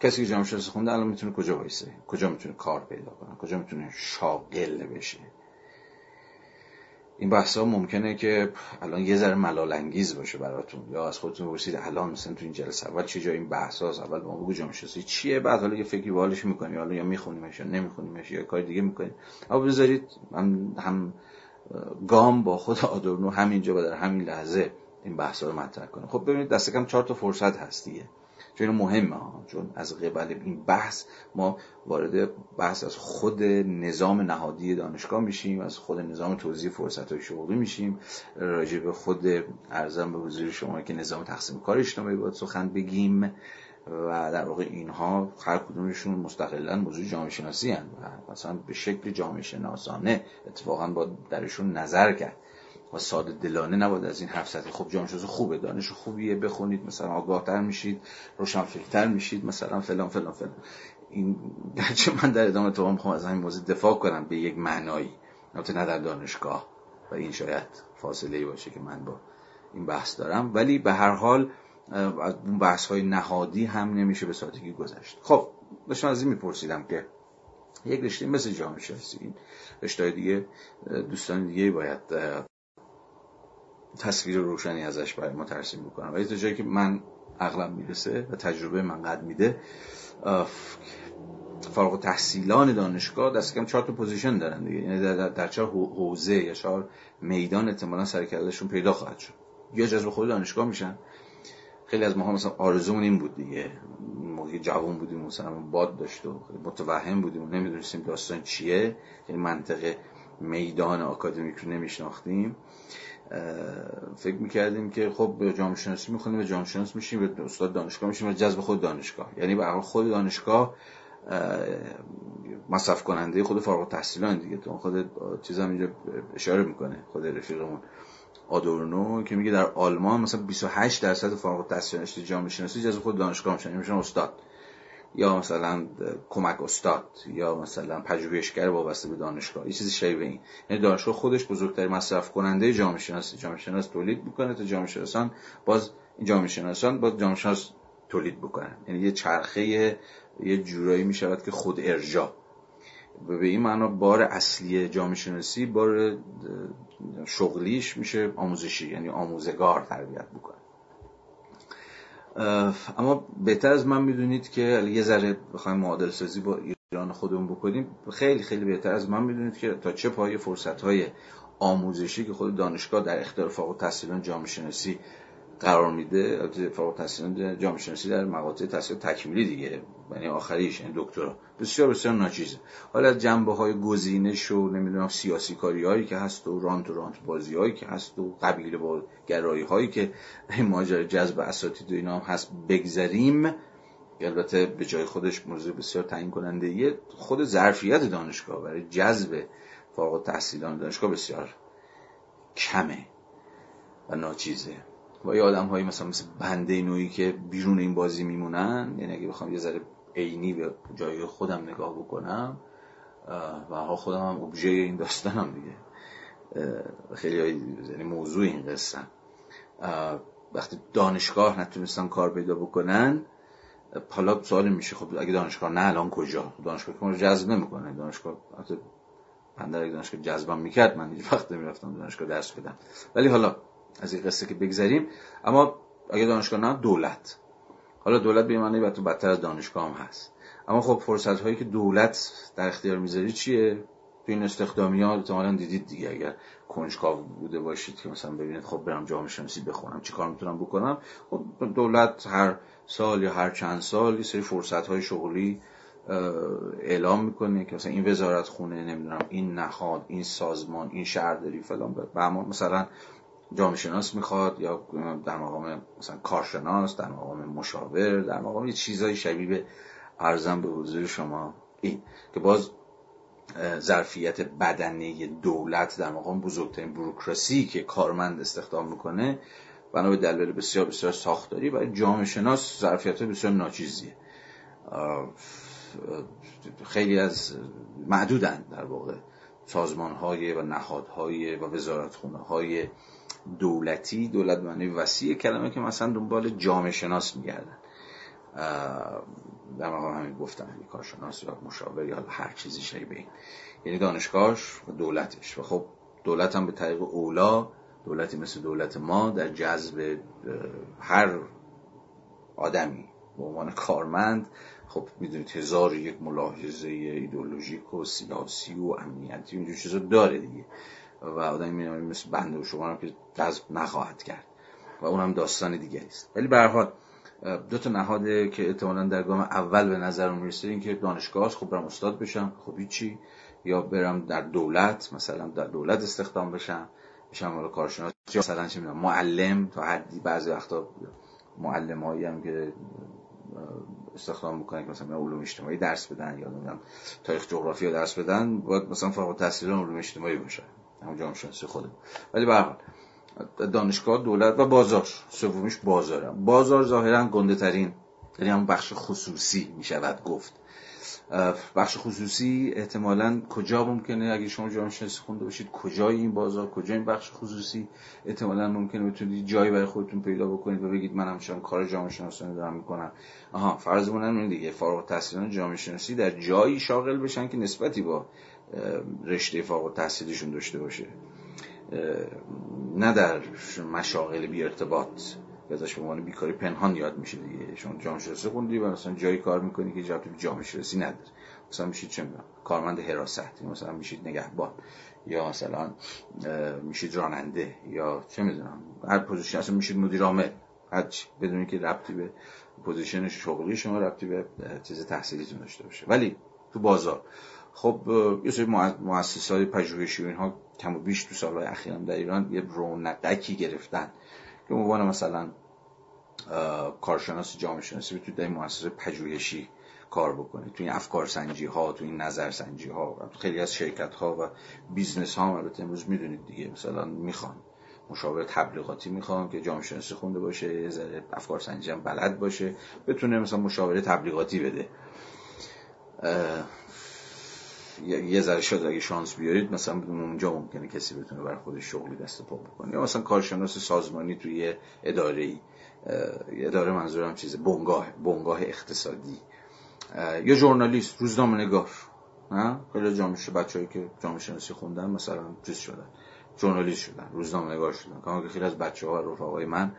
کسی که جامعه شناسی خونده الان می‌تونه کجا وایسه؟ کجا می‌تونه کار پیدا کنه؟ کجا می‌تونه شاغل بشه؟ این بحث ها ممکنه که الان یه ذره ملال انگیز باشه براتون. یا از خودتون بپرسید الان مثلا تو این جلسه اول چه جای این بحث هاست اول ما بگو شناسی چیه؟ بعد حالا یه فکری بالش می‌کنی. حالا یا میخونیمش یا نمیخونیمش یا کار دیگه می‌کنی. اما بذارید من هم گام با خود آدورنو همینجا و در همین لحظه این بحث رو مطرح کنه خب ببینید دست کم چهار تا فرصت هست دیگه. چون مهمه ها چون از قبل این بحث ما وارد بحث از خود نظام نهادی دانشگاه میشیم از خود نظام توزیع فرصت های شغلی میشیم. راجع به خود ارزم به حضور شما که نظام تقسیم کار اجتماعی باید سخن بگیم و در واقع اینها هر کدومشون مستقلا موضوع جامعه شناسی هن و مثلا به شکل جامعه شناسانه اتفاقا با درشون نظر کرد. و ساده دلانه نباید از این حرف زد خب جامعه خوبه دانش خوبیه بخونید مثلا آگاهتر میشید روشنفکرتر میشید مثلا فلان فلان فلان. این گرچه من در ادامه تو می‌خوام از همین موضوع دفاع کنم به یک معنایی. البته نه در دانشگاه و این شاید فاصله ای باشه که من با این بحث دارم. ولی به هر حال از اون بحث های نهادی هم نمیشه به سادگی گذشت. خب داشتم از این میپرسیدم که یک رشته مثل جامعه شناسی این رشته دیگه دوستان دیگه باید تصویر روشنی ازش برای ما ترسیم بکنم. ولی تا جایی که من عقلم می‌رسه و تجربه من قد میده فارغ تحصیلان دانشگاه دست کم چهار تا position دارن دیگه. یعنی در, در چهار حوزه یا چهار میدان احتمالاً سر و کله‌شون پیدا خواهد شد. یا جذب خود دانشگاه میشن. خیلی از ماها مثلا آرزومون این بود دیگه. موقعی جوان بودیم مثلا باد داشتیم و متوهم بودیم و نمی‌دونستیم داستان چیه. یعنی منطقه میدان آکادمیک رو نمیشناختیم. فکر می‌کردیم که خب به جامعه شناسی می‌خونیم به جامعه شناس میشیم به استاد دانشگاه میشیم و جذب خود دانشگاه. یعنی به خود دانشگاه مصرف کننده خود فارغ التحصیلان دیگه. تو خود چیزا اینجا اشاره می‌کنه خود رفیقمون آدورنو که میگه در آلمان مثلا 28 درصد فارغ التحصیلان جامعه شناسی جذب خود دانشگاه میشن یعنی میشن استاد. یا مثلا کمک استاد یا مثلا پژوهشگر وابسته به دانشگاه یه چیزی شبیه این. یعنی دانشگاه خودش بزرگترین مصرف کننده جامعه شناسی جامعه شناس تولید می‌کنه تا جامعه شناسان باز جامعه شناسان باز جامعه شناس تولید بکنن. یعنی یه چرخه یه جورایی می‌شود که خود ارجا به این معنا بار اصلی جامعه شناسی بار شغلیش میشه آموزشی یعنی آموزگار تربیت بکنه. اما بهتر از من می‌دونید که یه ذره بخوایم معادل سازی با ایران خودمون بکنیم خیلی خیلی بهتر از من می‌دونید که تا چه پای فرصت های آموزشی که خود دانشگاه در اختیار فاق تحصیلان جامعه شناسی قرار میده فارغ التحصیلان جامعه شناسی در مقاطع تحصیل تکمیلی دیگه. یعنی آخریش این یعنی دکترا. بسیار بسیار ناچیزه. حالا از جنبه های گزینش و نمی‌دونم سیاسی کاری هایی که هست و رانت و رانت بازی هایی که هست و قبیله با گرایی هایی که این ماجرا جذب اساتید و اینا هست بگذریم. البته به جای خودش موضوع بسیار تعیین کننده یه خود ظرفیت دانشگاه برای جذب فارغ تحصیلان دانشگاه بسیار کمه و ناچیزه. و یه آدم هایی مثلا مثل بنده نوعی که بیرون این بازی میمونن یعنی اگه بخوام یه ذره عینی به جای خودم نگاه بکنم و ها خودم هم ابژه این داستانم دیگه. خیلی یعنی موضوع این قصه. وقتی دانشگاه نتونستن کار پیدا بکنن حالا سوال میشه خب اگه دانشگاه نه الان کجا؟ دانشگاه که جذب نمی‌کنه. دانشگاه پندر دانشگاه جذبم می‌کرد من هیچ وقت نمی‌رفتم دانشگاه درس بدم. ولی حالا از این قصه که بگذریم. اما اگه دانشگاه نه دولت. حالا دولت به معنی تو بدتر از دانشگاه هم هست. اما خب فرصت هایی که دولت در اختیار می‌ذاری چیه؟ تو این استخدامی ها احتمالاً دیدید دیگه. اگر کنجکاو بوده باشید که مثلا ببینید خب برم جامعه شناسی بخونم چی کار می‌تونم بکنم؟ خب دولت هر سال یا هر چند سال یه سری فرصت های شغلی اعلام می‌کنه که مثلا این وزارت خونه نمی‌دونم این نهاد این سازمان این شهرداری فلان به مثلا جامعه شناس می‌خواد یا در مقام مثلا کارشناس در مقام مشاور در مقام یه چیزای شبیه به ارزم به حضور شما این که باز ظرفیت بدنه دولت در مقام بزرگترین بروکراسی که کارمند استخدام می‌کنه بنا به دلایل بسیار بسیار ساختاری برای جامعه شناس ظرفیت بسیار ناچیزیه. خیلی از معدودن در واقع سازمان های و نهادهای و وزارتخونه های دولتی دولت معنی وسیع کلمه که مثلا دنبال جامعه شناس میگردن. در مقام همین گفتم کارشناس یا مشاور یا هر چیزی شبیه این. یعنی دانشگاهش و دولتش. و خب دولت هم به طریق اولا دولتی مثل دولت ما در جذب هر آدمی به عنوان کارمند خب می‌دونید هزار یک ملاحظه ایدولوژیک و سیاسی و امنیتی اینجور چیزا داره دیگه. و آدمی می‌دونید مثل بنده و شما که جذب نخواهد کرد. و اونم داستان دیگری است. ولی به حال دو تا نهاده که احتمالا در گام اول به نظر می‌رسه این که دانشگاه خب برم استاد بشم خب چی یا برم در دولت مثلا در دولت استخدام بشم بشم حالا کارشناس. یا مثلا چه معلم تا حدی بعضی وقتا معلم هایی هم که استخدام می‌کنن که مثلا علوم اجتماعی درس بدن یا نمی‌دونم تاریخ جغرافیا درس بدن باید مثلا فارغ التحصیل علوم اجتماعی باشه همون جامعه شناسی خودم. ولی به دانشگاه دولت و بازار. سومیش بازارم. بازار ظاهرا گنده ترین یعنی هم بخش خصوصی می شود گفت بخش خصوصی احتمالا کجا ممکنه؟ اگه شما جامعه شناسی خونده باشید کجای این بازار؟ کجا این بخش خصوصی؟ احتمالا ممکنه بتونید جایی برای خودتون پیدا بکنید و بگید من هم کار جامعه شناسی دارم می‌کنم. آها فرضمون این دیگه. فارغ التحصیلان جامعه شناسی در جایی شاغل بشن که نسبتی با رشته فارغ التحصیلیشون داشته باشه. نه در مشاغل بی ارتباط یا به عنوان بیکاری پنهان یاد میشه دیگه. شما جامعه شناسی خوندی و مثلا جایی کار می‌کنی که جاب جامعه شناسی نداره. مثلا میشید چه می‌دونم کارمند حراست مثلا میشید نگهبان یا مثلا میشید راننده یا چه می‌دونم هر position اصلا میشید مدیر عامل. هرچی بدونی که ربطی به position شغلی شما ربطی به چیز تحصیلیتون داشته باشه. ولی تو بازار خب یه سری مؤسسات های پژوهشی اینها کم و بیش تو سالهای اخیرم در ایران یه رونقکی گرفتن که عنوان مثلا کارشناس جامعه شناسی بتونید در مؤسسه پژوهشی کار بکنید تو این افکار سنجی ها تو این نظر سنجی ها خیلی از شرکت ها و business ها البته امروز می‌دونید دیگه مثلا می‌خوان. مشاور تبلیغاتی می‌خوان که جامعه شناسی خونده باشه یه ذره افکار سنجی هم بلد باشه بتونه مثلا مشاوره تبلیغاتی بده. یه ذره شاید اگه شانس بیارید مثلا اونجا ممکنه کسی بتونه برای خودش شغلی دست پا بکنه. یا مثلا کارشناس سازمانی توی اداره ای اداره منظورم چیز بنگاه بنگاه اقتصادی. یا ژورنالیست روزنامه نگار. نه؟ خیلی جامعه بچه‌ای که جامعه شناسی خوندن مثلا چیز شدن ژورنالیست شدن روزنامه نگار شدن. کما که خیلی از بچه ها رفقای من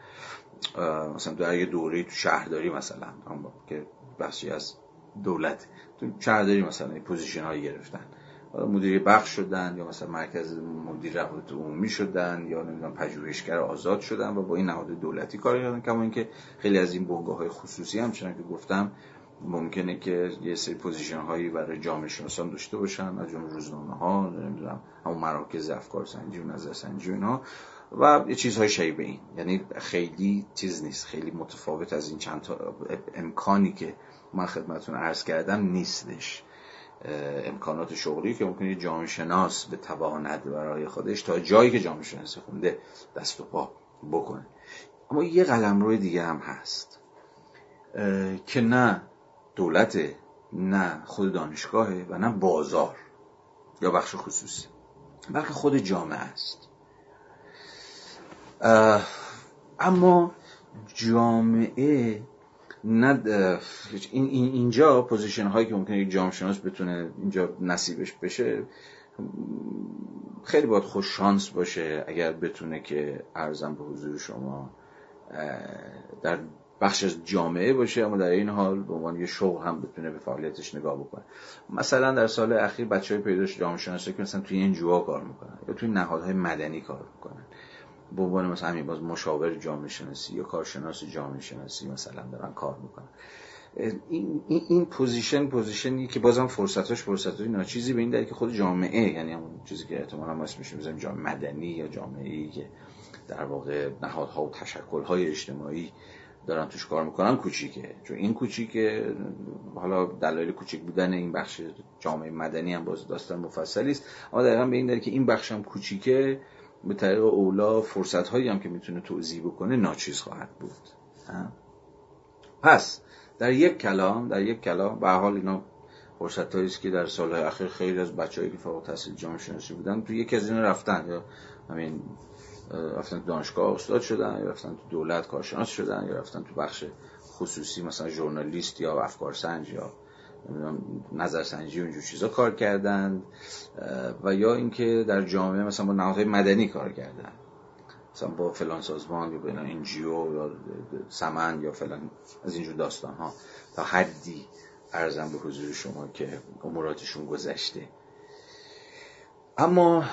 مثلا در یه دوره تو شهرداری مثلا که بخشی از دولت. تو شهرداری مثلا این position هایی گرفتن؟ مدیر بخش شدن یا مثلا مرکز مدیر روابط عمومی شدن یا نمی‌دونم پژوهشگر آزاد شدن و با این نهاد دولتی کار کردن. کما اینکه خیلی از این بنگاه های خصوصی هم چنانکه که گفتم ممکنه که یه سری position هایی برای جامعه شناسان داشته باشن از جمله روزنامه ها نمی‌دونم همون مراکز افکار سنجی و نظر سنجی و اینا و یه چیزهای شبیه این. یعنی خیلی چیز نیست. خیلی متفاوت از این چند تا امکانی که من خدمتون عرض کردم نیستش. امکانات شغلی که ممکنه جامعه شناس به تواند برای خودش تا جایی که جامعه شناسی خونده دست و پا بکنه. اما یه قلم روی دیگه هم هست. که نه دولت نه خود دانشگاهه و نه بازار یا بخش خصوصی بلکه خود جامعه است. اما جامعه نه این اینجا پوزیشن هایی که ممکنه یک جامعه شناس بتونه اینجا نصیبش بشه خیلی باید خوش شانس باشه اگر بتونه که ارزم به حضور شما در بخش از جامعه باشه اما در این حال به عنوان یه شغل هم بتونه به فعالیتش نگاه بکنه. مثلا در سال اخیر بچه های پیداش جامعه شناسی که مثلا توی NGO ها کار می‌کنن یا توی نهادهای مدنی کار می‌کنن. به عنوان مثلا همین باز مشاور جامعه شناسی یا کارشناس جامعه شناسی مثلا دارن کار می‌کنن. این این position position ی که بازم فرصتاش فرصتای ناچیزی به این دلیل که خود جامعه یعنی همون چیزی که احتمالاً ما اسمش می‌ذاریم جامعه مدنی یا جامعه ای که در واقع نهادها و تشکل‌های اجتماعی دارن توش کار می‌کنن کوچیکه. چون این کوچیکه حالا دلایل کوچیک بودن این بخش جامعه مدنی هم باز داستان مفصلی است. اما دقیقا به این دلیل که این بخش هم کوچیکه به طریق اولا فرصت هایی هم که می‌تونه توضیح بکنه ناچیز خواهد بود. پس در یک کلام در یک کلام به حال اینا فرصت است که در سالهای اخیر خیلی از بچه‌ای که فوق تحصیل جامعه شناسی بودن تو یکی از اینا رفتن. یا همین رفتن دانشگاه استاد شدن یا رفتن تو دولت کارشناس شدن یا رفتن تو بخش خصوصی مثلا ژورنالیست یا افکار سنج یا نظرسنجی و اینجور چیزا کار کردند و یا اینکه در جامعه مثلا با نهادهای مدنی کار کردن. مثلا با فلان سازمان یا بین انجیو یا سمن یا فلان از اینجور داستان ها تا حدی ارزم به حضور شما که اموراتشون گذشته. اما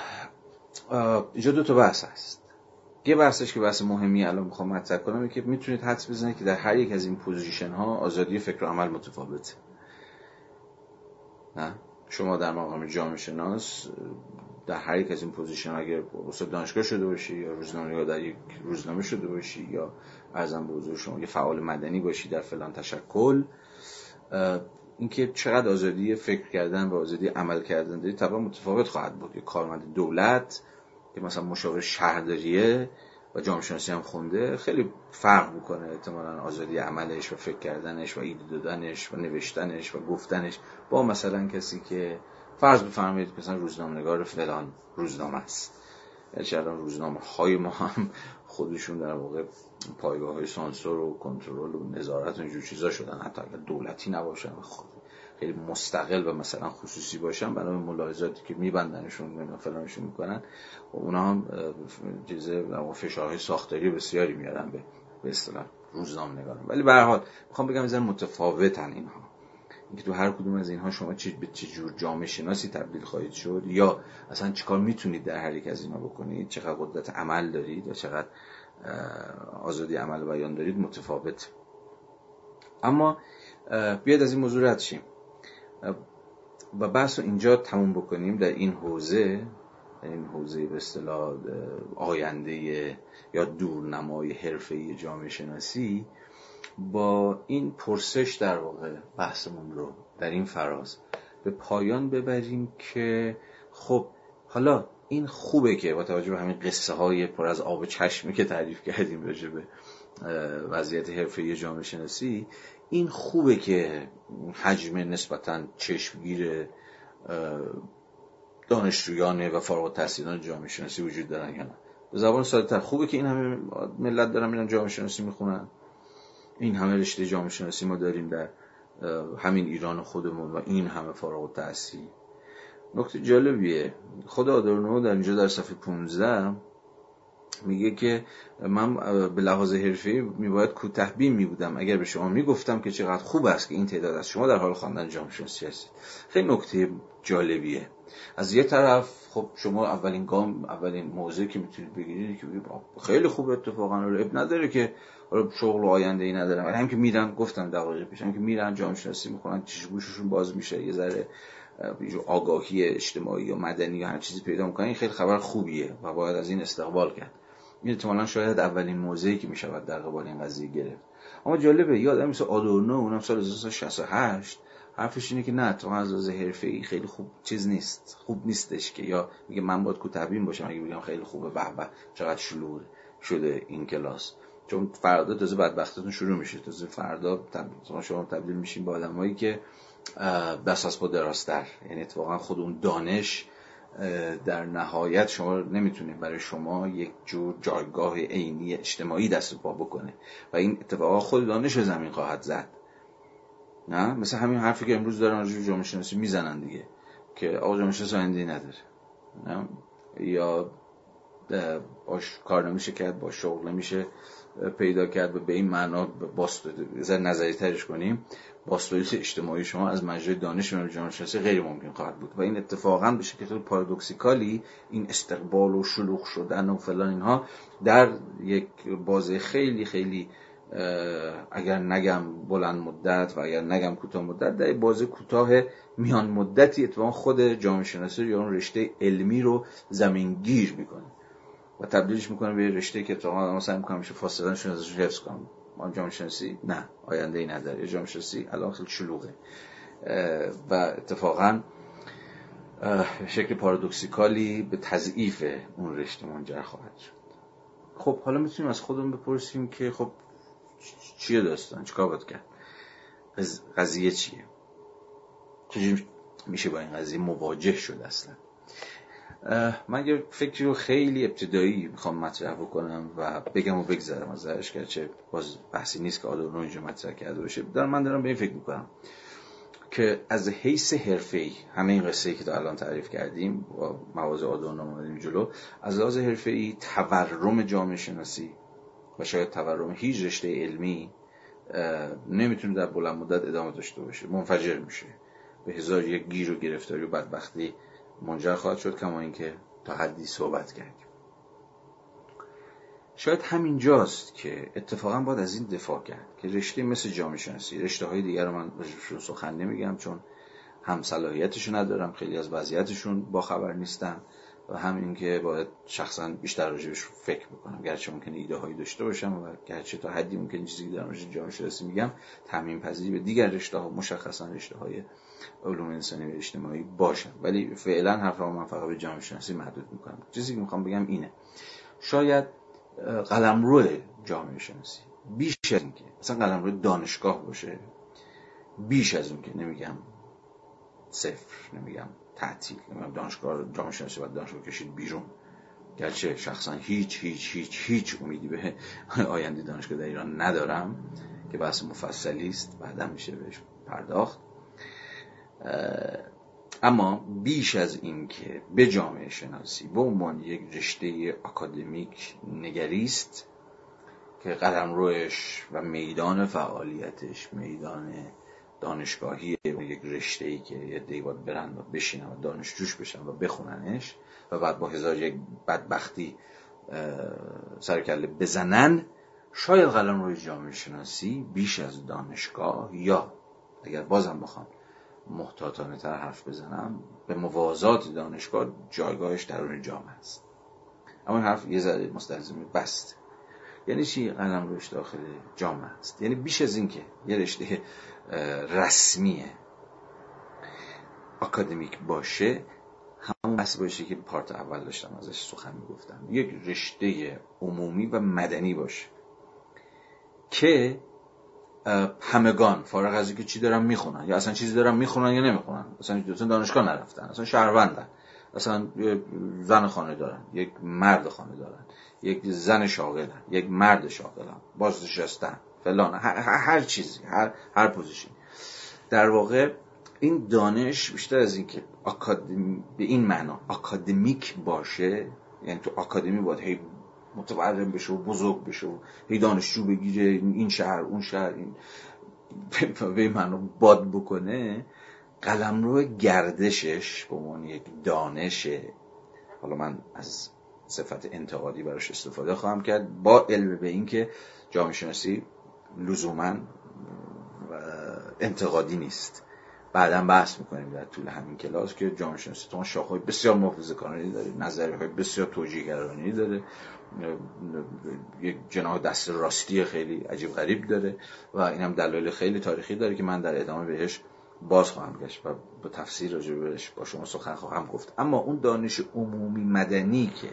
اینجا دو تا بحث هست. یه بحثش که بحث مهمی الان می‌خوام مطرح کنم که می‌تونید حدس بزنید که در هر یک از این position ها آزادی فکر و عمل متفاوته. نه؟ شما در مقام جامعه شناس در هر یک از این position اگر استاد دانشگاه شده باشی یا روزنامه یا در یک روزنامه شده باشی یا عرضم به حضور شما یه فعال مدنی باشی در فلان تشکل اینکه چقدر آزادی فکر کردن و آزادی عمل کردن داری طبعا متفاوت خواهد بود. یه کارمند دولت که مثلا مشاور شهرداریه و جامعه هم خونده خیلی فرق می‌کنه احتمالا آزادی عملش و فکر کردنش و ایده دادنش و نوشتنش و گفتنش با مثلا کسی که فرض بفرمایید مثلا روزنامه نگار فلان روزنامه است. یعنی الان روزنامه های ما هم خودشون در واقع پایگاه های سانسور و کنترل و نظارت و اینجور چیزا شدن حتی اگر دولتی نباشن خود خیلی مستقل و مثلا خصوصی باشن برای ملاحظاتی که میبندنشون و فلانشون می‌کنن و اونا هم چیزه فشارهای ساختاری بسیاری میارن به به اصطلاح روزنامه نگارن ولی به هر حال می‌خوام بگم مثلا متفاوتن اینها. اینکه تو هر کدوم از اینها شما چی به چه جور جامعه شناسی تبدیل خواهید شد یا اصلا چیکار می‌تونید در هر یک از اینها بکنید چقدر قدرت عمل دارید یا چقدر آزادی عمل و بیان دارید متفاوت. اما بیاد از این موضوع رد شیم. و بحث رو اینجا تموم بکنیم در این حوزه در این حوزه به اصطلاح آینده یا دورنمای حرفه جامعه شناسی با این پرسش در واقع بحثمون رو در این فراز به پایان ببریم که خب حالا این خوبه که با توجه به همین قصه های پر از آب چشمی که تعریف کردیم راجع به وضعیت حرفه جامعه شناسی این خوبه که حجم نسبتا چشمگیر دانشجویان و فارغ التحصیلان جامعه شناسی وجود دارن یا نه. به زبان ساده خوبه که این همه ملت دارن میرن جامعه شناسی می‌خونن. این همه رشته جامعه شناسی ما داریم در همین ایران خودمون و این همه فارغ التحصیل نکته جالبیه. خود آدورنو در اینجا در صفحه 15 میگه که من به لحاظ حرفی میباید کوتاه بین میبودم. اگر به شما می‌گفتم که چقدر خوب است که این تعداد از شما در حال خواندن جامعه شناسی هستید خیلی نکته جالبیه. از یه طرف خب شما اولین گام اولین موضوعی که می‌تونید بگیرید که خیلی خوب اتفاقا رو اب نداره که شغل و آینده ای ندارم. ولی هم که میرن گفتم دقایق پیش. هم که میرن جامعه شناسی می‌خونن چش گوششون باز میشه. یه ذره آگاهی اجتماعی یا مدنی یا هر چیزی پیدا می‌کنن این خیلی خبر خوبیه و باید از این استقبال کرد. این احتمالا شاید اولین موضعی که می‌شود در قبال این قضیه گرفت. اما جالبه یادم مثل آدورنو اونم سال 1968 حرفش اینه که نه تو از لحاظ ای خیلی خوب چیز نیست. خوب نیستش که یا میگه من باید کوتبین باشم اگه بگم خیلی خوبه به به چقدر شلوغ شده این کلاس. چون فردا تازه بدبختتون شروع میشه. تازه فردا شما تبدیل میشین به آدمایی که دست از دراستر. یعنی اتفاقا خود اون دانش در نهایت شما نمی‌تونید برای شما یک جور جایگاه عینی اجتماعی دست پا بکنه. و این اتفاقا خود دانش زمین خواهد زد. نه؟ مثل همین حرفی که امروز دارن راجع جامعه شناسی می‌زنن دیگه. که آقا جامعه شناسی آینده نداره. نه؟ یا باش کار نمیشه کرد با شغل نمیشه پیدا کرد به این معنا زن نظری ترش کنیم. باستوریس اجتماعی شما از مجرای دانش و جامعه غیر ممکن خواهد بود. و این اتفاقا به شکل پارادوکسیکالی این استقبال و شلوغ شدن و فلان اینها در یک بازه خیلی خیلی اگر نگم بلند مدت و اگر نگم کوتاه مدت در بازه کوتاه میان مدتی اتفاقا خود جامعه شناسی یا اون رشته علمی رو زمینگیر می‌کنه و تبدیلش می‌کنه به رشته که اتفاقا سعی می‌کنم میشه فاصله ازش حفظ کنم. جامعه شناسی نه آینده ای نداره. جامعه شناسی الان خیلی شلوغه. و اتفاقا شکل پارادوکسیکالی به تضعیف اون رشته منجر خواهد شد. خب حالا می‌تونیم از خودمون بپرسیم که خب چیه داستان؟ چیکار باید کرد؟ قضیه چیه؟ چجوری میشه با این قضیه مواجه شد اصلا؟ من یه فکری رو خیلی ابتدایی می‌خوام مطرح بکنم و بگم و بگذارم ازش گرچه باز بحثی نیست که آدورنو اینجا مطرح کرده باشه. دارم من دارم به این فکر می‌کنم که از حیث حرفه‌ای همه این قصه که تا الان تعریف کردیم با مواضع آدورنو اومدیم جلو از لحاظ حرفه‌ای تورم جامعه شناسی و شاید تورم هیچ رشته علمی نمی‌تونه در بلند مدت ادامه داشته باشه. منفجر میشه. به هزار یک گیر و گرفتاری و بدبختی منجر خواهد شد کما اینکه تا حدی صحبت کردیم. شاید همینجاست که اتفاقا باید از این دفاع کرد که رشته مثل جامعه شناسی رشته های دیگر رو من رو سخن نمیگم چون هم ندارم خیلی از وضعیتشون با خبر نیستم و همین که باید شخصا بیشتر راجبش فکر بکنم. گرچه ممکن ایده هایی داشته باشم و گرچه تا حدی ممکن چیزی در مورد جامعه شناسی میگم تعمین پذیری به دیگر رشته ها مشخصا رشته های علوم انسانی و اجتماعی باشن ولی فعلا حرف من فقط به جامعه شناسی محدود می‌کنم. چیزی که می‌خوام بگم اینه. شاید قلمرو جامعه شناسی بیش از اینکه مثلا قلمرو دانشگاه باشه بیش از اون که نمیگم صفر نمیگم تعطیل دانشگاه جامعه شناسی و دانشگاه کشید بیرون. گرچه شخصا هیچ هیچ هیچ هیچ امیدی به آینده دانشگاه در ایران ندارم که بحث مفصلی است. بعدا میشه بهش پرداخت. اما بیش از این که به جامعه شناسی به عنوان یک رشته اکادمیک نگریست که قدم روش و میدان فعالیتش میدان دانشگاهی یک رشته ای که یه دی باید برن و بشینن و دانشجوش بشن و بخوننش و بعد با هزار یک بدبختی سرکله بزنن شاید قلم روی جامعه شناسی بیش از دانشگاه یا اگر بازم بخوام محتاطانه تر حرف بزنم به موازات دانشگاه جایگاهش درون جامعه است. اما این حرف یه ذره مستلزم بست یعنی چی؟ قلم روش داخل جامعه است. یعنی بیش از این که یه رشته رسمی اکادمیک باشه همون بحث باشه که پارت اول داشتم ازش سخن می‌گفتم. یک رشته عمومی و مدنی باشه که همگان فارغ از اینکه چی دارن می‌خونن یا اصلا چیزی دارن می‌خونن یا نمی‌خونن اصلا دانشگاه نرفتن اصلا شهروندن اصلا زن خانه دارن یک مرد خانه دارن یک زن شاغلن یک مرد شاغلن بازنشستن. فلان هر, هر چیزی هر هر position در واقع این دانش بیشتر از اینکه اکادمی به این معنا اکادمیک باشه یعنی تو اکادمی باید هی متورم بشه و بزرگ بشه و هی دانشجو بگیره این شهر اون شهر این به این معنا باد بکنه قلمرو گردشش به عنوان یک دانشه حالا من از صفت انتقادی براش استفاده خواهم کرد با علم به اینکه جامعه شناسی لزوما انتقادی نیست. بعدا بحث می‌کنیم در طول همین کلاس که جامعه شناسی تو شاخهای بسیار محافظه کارانی داره نظریه های بسیار توجیهگرانی داره یک جناح دست راستی خیلی عجیب غریب داره و این هم دلایل خیلی تاریخی داره که من در ادامه بهش باز خواهم گشت و به تفسیر راجبش با شما سخن خواهم گفت. اما اون دانش عمومی مدنی که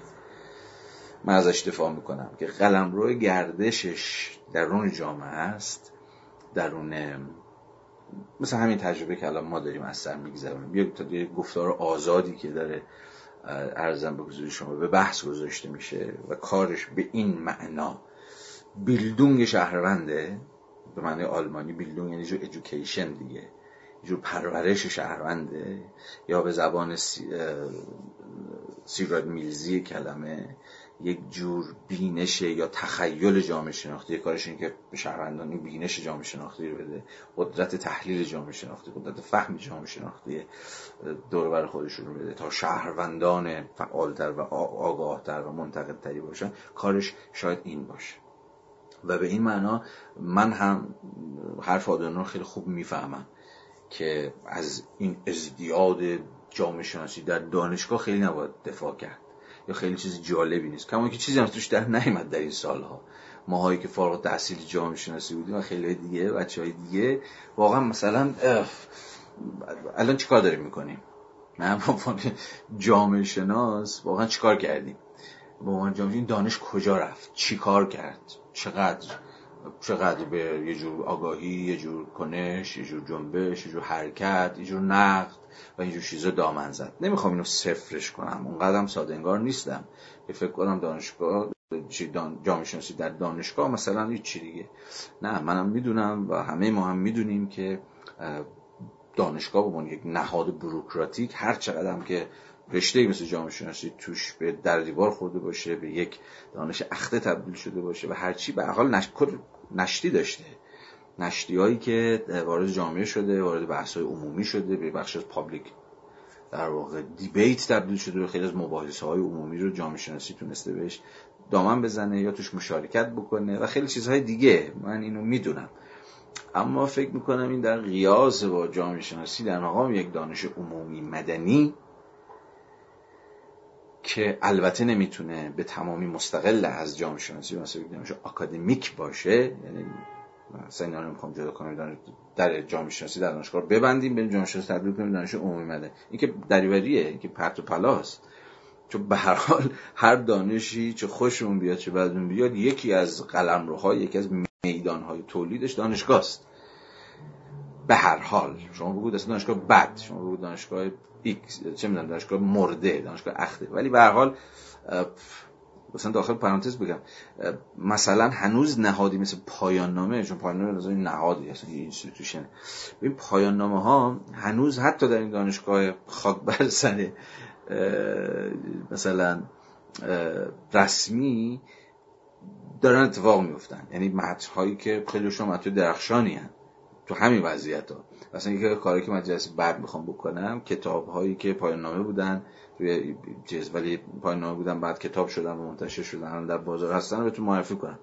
من ازش دفاع می‌کنم که قلمرو گردشش درون جامعه است درون مثل همین تجربه که الان ما داریم از سر میگذرونیم. یه گفتار آزادی که داره ارزم به حضور شما به بحث گذاشته میشه و کارش به این معنا. بیلدونگ شهرونده به معنی آلمانی بیلدونگ یعنی جو ادوکیشن دیگه جور پرورش شهرونده یا به زبان سیراد میلزی کلمه یک جور بینش یا تخیل جامعه شناختی. کارش این که به شهروندان این بینش جامعه شناختی رو بده. قدرت تحلیل جامعه شناختی قدرت فهم جامعه شناختی دور بر خودش رو بده تا شهروندان فعالتر و آگاهتر و منتقدتری باشن. کارش شاید این باشه. و به این معنا من هم حرف آدانو خیلی خوب می‌فهمم که از این ازدیاد جامعه شناسی در دانشگاه خیلی نباید دفاع کرد. یا خیلی چیز جالبی نیست. کما که چیزی هم توش در نیامد در این سالها. ماهایی که فارغ تحصیل جامعه شناسی بودیم و خیلی دیگه بچه های دیگه. واقعا مثلا الان چیکار داریم می‌کنیم؟ من جامعه شناس واقعا چیکار کردیم؟ با عنوان جامعه دانش کجا رفت؟ چیکار کرد؟ چقدر؟ چقدر به یه جور آگاهی یه جور کنش یه جور جنبش یه جور حرکت یه جور نقد و اینجور چیزا دامن زد. نمی‌خوام اینو صفرش کنم. اونقدرم ساده انگار نیستم. که فکر کنم دانشگاه جامعه شناسی در دانشگاه مثلا هیچ چی دیگه. نه منم می‌دونم و همه ما هم می‌دونیم که دانشگاه به یک نهاد بروکراتیک هر چقدر که رشته مثل جامعه شناسی توش به در دیوار خورده باشه به یک دانش اخته تبدیل شده باشه و هرچی به حال نش... نشتی داشته. نشتی هایی که وارد جامعه شده وارد بحث های عمومی شده به بخش از پابلیک در واقع دیبیت تبدیل شده و خیلی از مباحثه های عمومی رو جامعه شناسی تونسته بهش دامن بزنه یا توش مشارکت بکنه و خیلی چیزهای دیگه. من اینو می‌دونم. اما فکر می‌کنم این در قیاس با جامعه شناسی در مقام یک دانش عمومی مدنی که البته نمی‌تونه به تمامی مستقل از جامعه شناسی مثلا آکادمیک باشه یعنی مثلا اینا رو می‌خوام جدا کنم در جامعه شناسی در دانشگاه ببندیم بریم جامعه شناسی تبدیل کنیم دانش عمومی مده. این که دریوریه این که پرت و پلاست چون به هر حال هر دانشی چه خوشمون بیاد چه بدون بیاد یکی از قلمروهای یکی از میدانهای تولیدش دانشگاه است به هر حال شما بگوید اصلا دانشگاه بد شما بگوید دانشگاه چه می‌دونم دانشگاه مرده دانشگاه اخته. ولی به هر حال مثلا داخل پرانتز بگم مثلا هنوز نهادی مثل پایان نامه چون پایان نامه این نهادی اصلا institution این پایان نامه ها هنوز حتی در این دانشگاه خاک بر سر مثلا رسمی دارن اتفاق میفتن یعنی متن هایی که شما متن درخشانی هن. تو همین وضعیت ها مثلا یکی کاری که من جلسه بعد می‌خوام بکنم کتاب هایی که پایان نامه بودن چیز ولی پایان نامه بودن بعد کتاب شدن و منتشر شدن در بازار هستن رو بهتون معرفی کنم.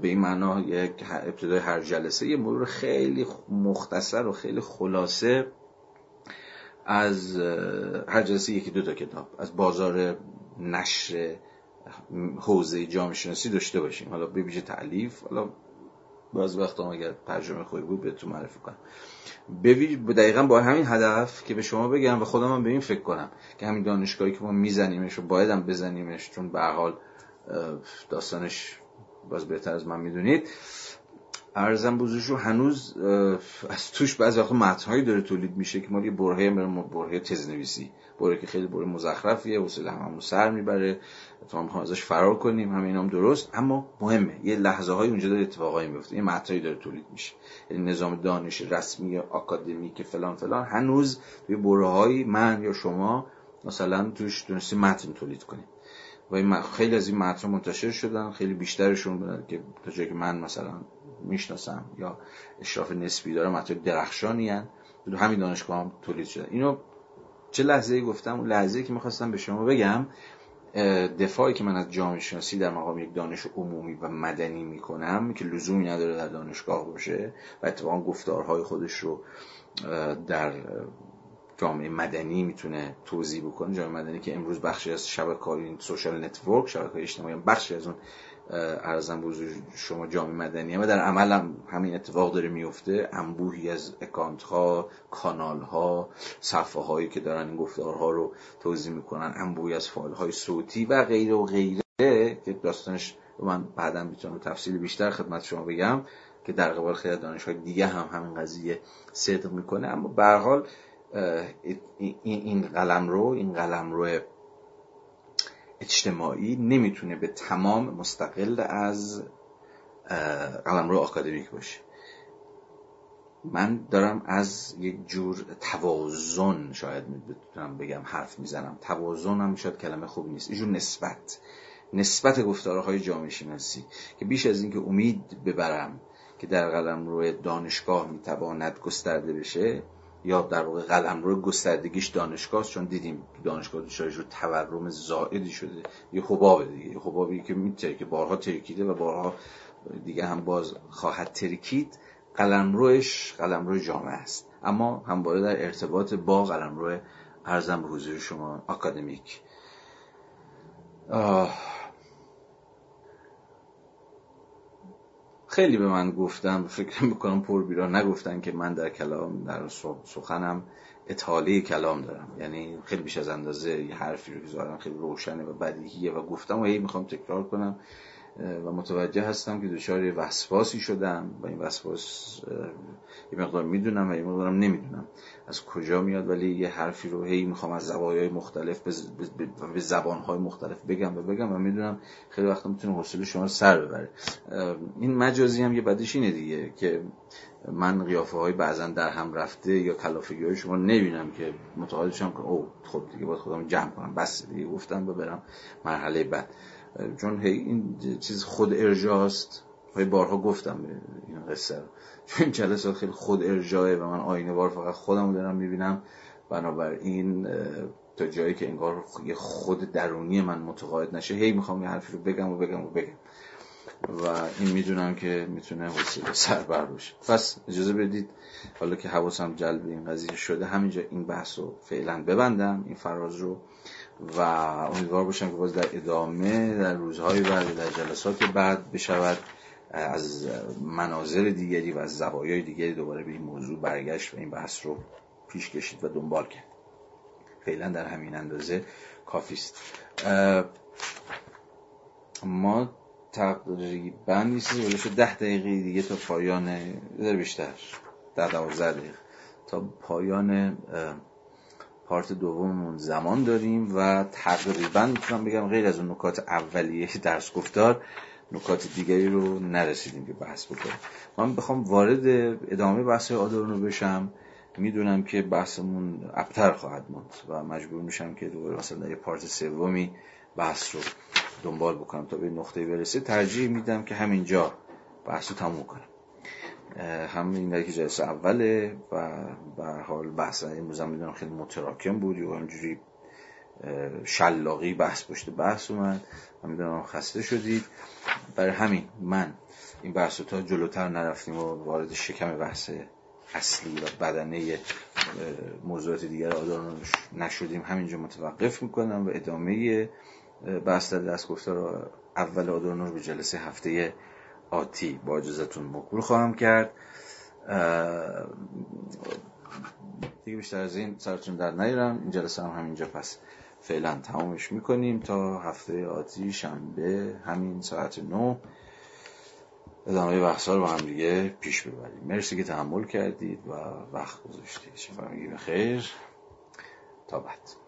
به این معنا یک ابتدای هر جلسه یه مرور خیلی مختصر و خیلی خلاصه از هر جلسه یکی دو تا کتاب. از بازار نشر حوزه جامعه شناسی داشته باشیم. حالا به ویژه تعلیف حالا بعض وقتا اگر ترجمه خوبی بود بهتون معرفی کنم. به دقیقا با همین هدف که به شما بگم و خودم هم به این فکر کنم که همین دانشگاهی که ما میزنیمش و باید هم بزنیمش چون به حال داستانش باز بهتر از من می‌دونید. ارزم بزرگشو هنوز از توش بعضی وقتا متنهایی داره تولید میشه که ما یه برهه برهه تزنویسی. بره که خیلی بره مزخرفیه حوصله هممون سر می‌بره. تو هم ازش فرار کنیم همه هم درست. اما مهمه یه لحظه های اونجا داره اتفاقایی میفته یه مطلبی داره تولید میشه. یعنی نظام دانش رسمی که فلان فلان هنوز توی بره من یا شما مثلا توش تونستی متن تولید کنیم. و این خیلی از این متن منتشر شدن. خیلی بیشترشون که تا جایی که من مثلا می‌شناسم یا اشراف نسبی داره مطلب درخشانی هن. همین دانشگاه هم تولید شده اینو چه لحظه گفتم؟ اون لحظه که می‌خواستم به شما بگم دفاعی که من از جامعه شناسی در مقام یک دانش عمومی و مدنی می‌کنم که لزومی نداره در دانشگاه باشه و اتفاقا گفتارهای خودش رو در جامعه مدنی می‌تونه توزیع بکنه. جامعه مدنی که امروز بخشی از شبکه های social network شبکه اجتماعی بخشی از اون عرضم به حضور شما جامعه مدنیه و در عمل هم همین اتفاق داره میفته. انبوهی از اکانت ها کانال ها صفحه هایی که دارن این گفتارها رو توضیح می‌کنن. انبوهی از فایل های صوتی و غیره و غیره که داستانش من بعدا می‌تونم تفصیل بیشتر خدمت شما بگم که در قبال خیلی دانش های دیگه هم همین قضیه صدق می‌کنه. اما به حال این قلم رو این قلم رو اجتماعی نمی‌تونه به تمام مستقل از قلم رو آکادمیک باشه. من دارم از یک جور توازن شاید می‌تونم بگم حرف می‌زنم. توازن هم شاید کلمه خوب نیست. یه جور نسبت. نسبت گفتارهای جامعه شناسی که بیش از اینکه امید ببرم که در قلم روی دانشگاه می‌تواند گسترده بشه یا در واقع قلم روی گستردگیش دانشگاه چون دیدیم دانشگاه دچار رو تورم زائدی شده. یه حباب دیگه یه حبابی که میتره که بارها ترکیده و بارها دیگه هم باز خواهد ترکید. قلم روی جامعه است. اما همواره در ارتباط با قلم روی ارزم به حضور شما اکادمیک خیلی به من گفتم فکر می‌کنم پر بیرا نگفتن که من در کلام در سخنم اطاله کلام دارم. یعنی خیلی بیش از اندازه یه حرفی رو که خیلی روشنه و بدیهیه و گفتم و هی می‌خوام تکرار کنم. و متوجه هستم که دچار وسواسی شدم و این وسواس یه مقدار می‌دونم و یه مقدارم نمی‌دونم. از کجا میاد؟ ولی یه حرفی رو هی می‌خوام از زوایای مختلف به زبانهای مختلف بگم و بگم و می‌دونم خیلی وقتا می‌تونه حوصله شما سر ببره. این مجازی هم یه بدش اینه دیگه که من قیافه های بعضا در هم رفته یا کلافگی های شما نبینم که متقاعد شم که او خب دیگه باید خودم جمع کنم. بس دیگه گفتم و برم مرحله بعد. چون هی این چیز خود ارجاست های بارها گفتم این قصه رو. چون این جلسات خیلی خود ارجاه و من آینه بار فقط خودم رو دارم می‌بینم. بنابراین تا جایی که انگار یه خود درونی من متقاعد نشه هی می‌خوام یه حرفی رو بگم و بگم و بگم. و این می‌دونم که می‌تونه حوصله سربر باشه. پس اجازه بدید حالا که حواسم جلب این قضیه شده همینجا این بحث رو فعلا ببندم این فراز رو. و امیدوار باشم که باز در ادامه در روزهای بعد در جلسات بعد بشود. از مناظر دیگری و از زوایای دیگری دوباره به این موضوع برگشت و این بحث رو پیش کشید و دنبال کرد. فعلا در همین اندازه کافی است. ما تقریبا نیست ده دقیقه دیگه تا پایان بیشتر در دوازده دقیقه. تا پایان پارت دوممون زمان داریم و تقریبا می‌تونم بگم غیر از اون نکات اولیه درس گفتار نکات دیگری رو نرسیدیم که بحث بکنیم. من بخوام وارد ادامه بحث آدورنو بشم. می‌دونم که بحثمون ابتر خواهد موند و مجبور میشم که دوباره مثلا در یه پارت سومی بحث رو دنبال بکنم تا به نقطه برسه. ترجیح میدم که همینجا بحث رو تموم کنم. همین که جلسه اوله و به حال بحث امروز هم می‌دونم خیلی متراکم بود و همجوری شلاقی بحث پشت بحث اومد. و می‌دونم خسته شدید. برای همین من این بحث رو تا جلوتر نرفتیم و وارد شکم بحث اصلی و بدنه موضوعات دیگر آدار نشدیم همینجا متوقف می‌کنم و ادامه بحث در دست گفتار اول آدورنو به جلسه هفته آتی با اجازتون مکول خواهم کرد. دیگه بیشتر از این سرتون در نیرم این جلسه هم همینجا پس فعلا تمامش می‌کنیم تا هفته آتی شنبه همین ساعت نو ادامه بحث رو با هم دیگه پیش ببریم. مرسی که تحمل کردید و وقت گذاشتید. شما به خیر. تا بعد.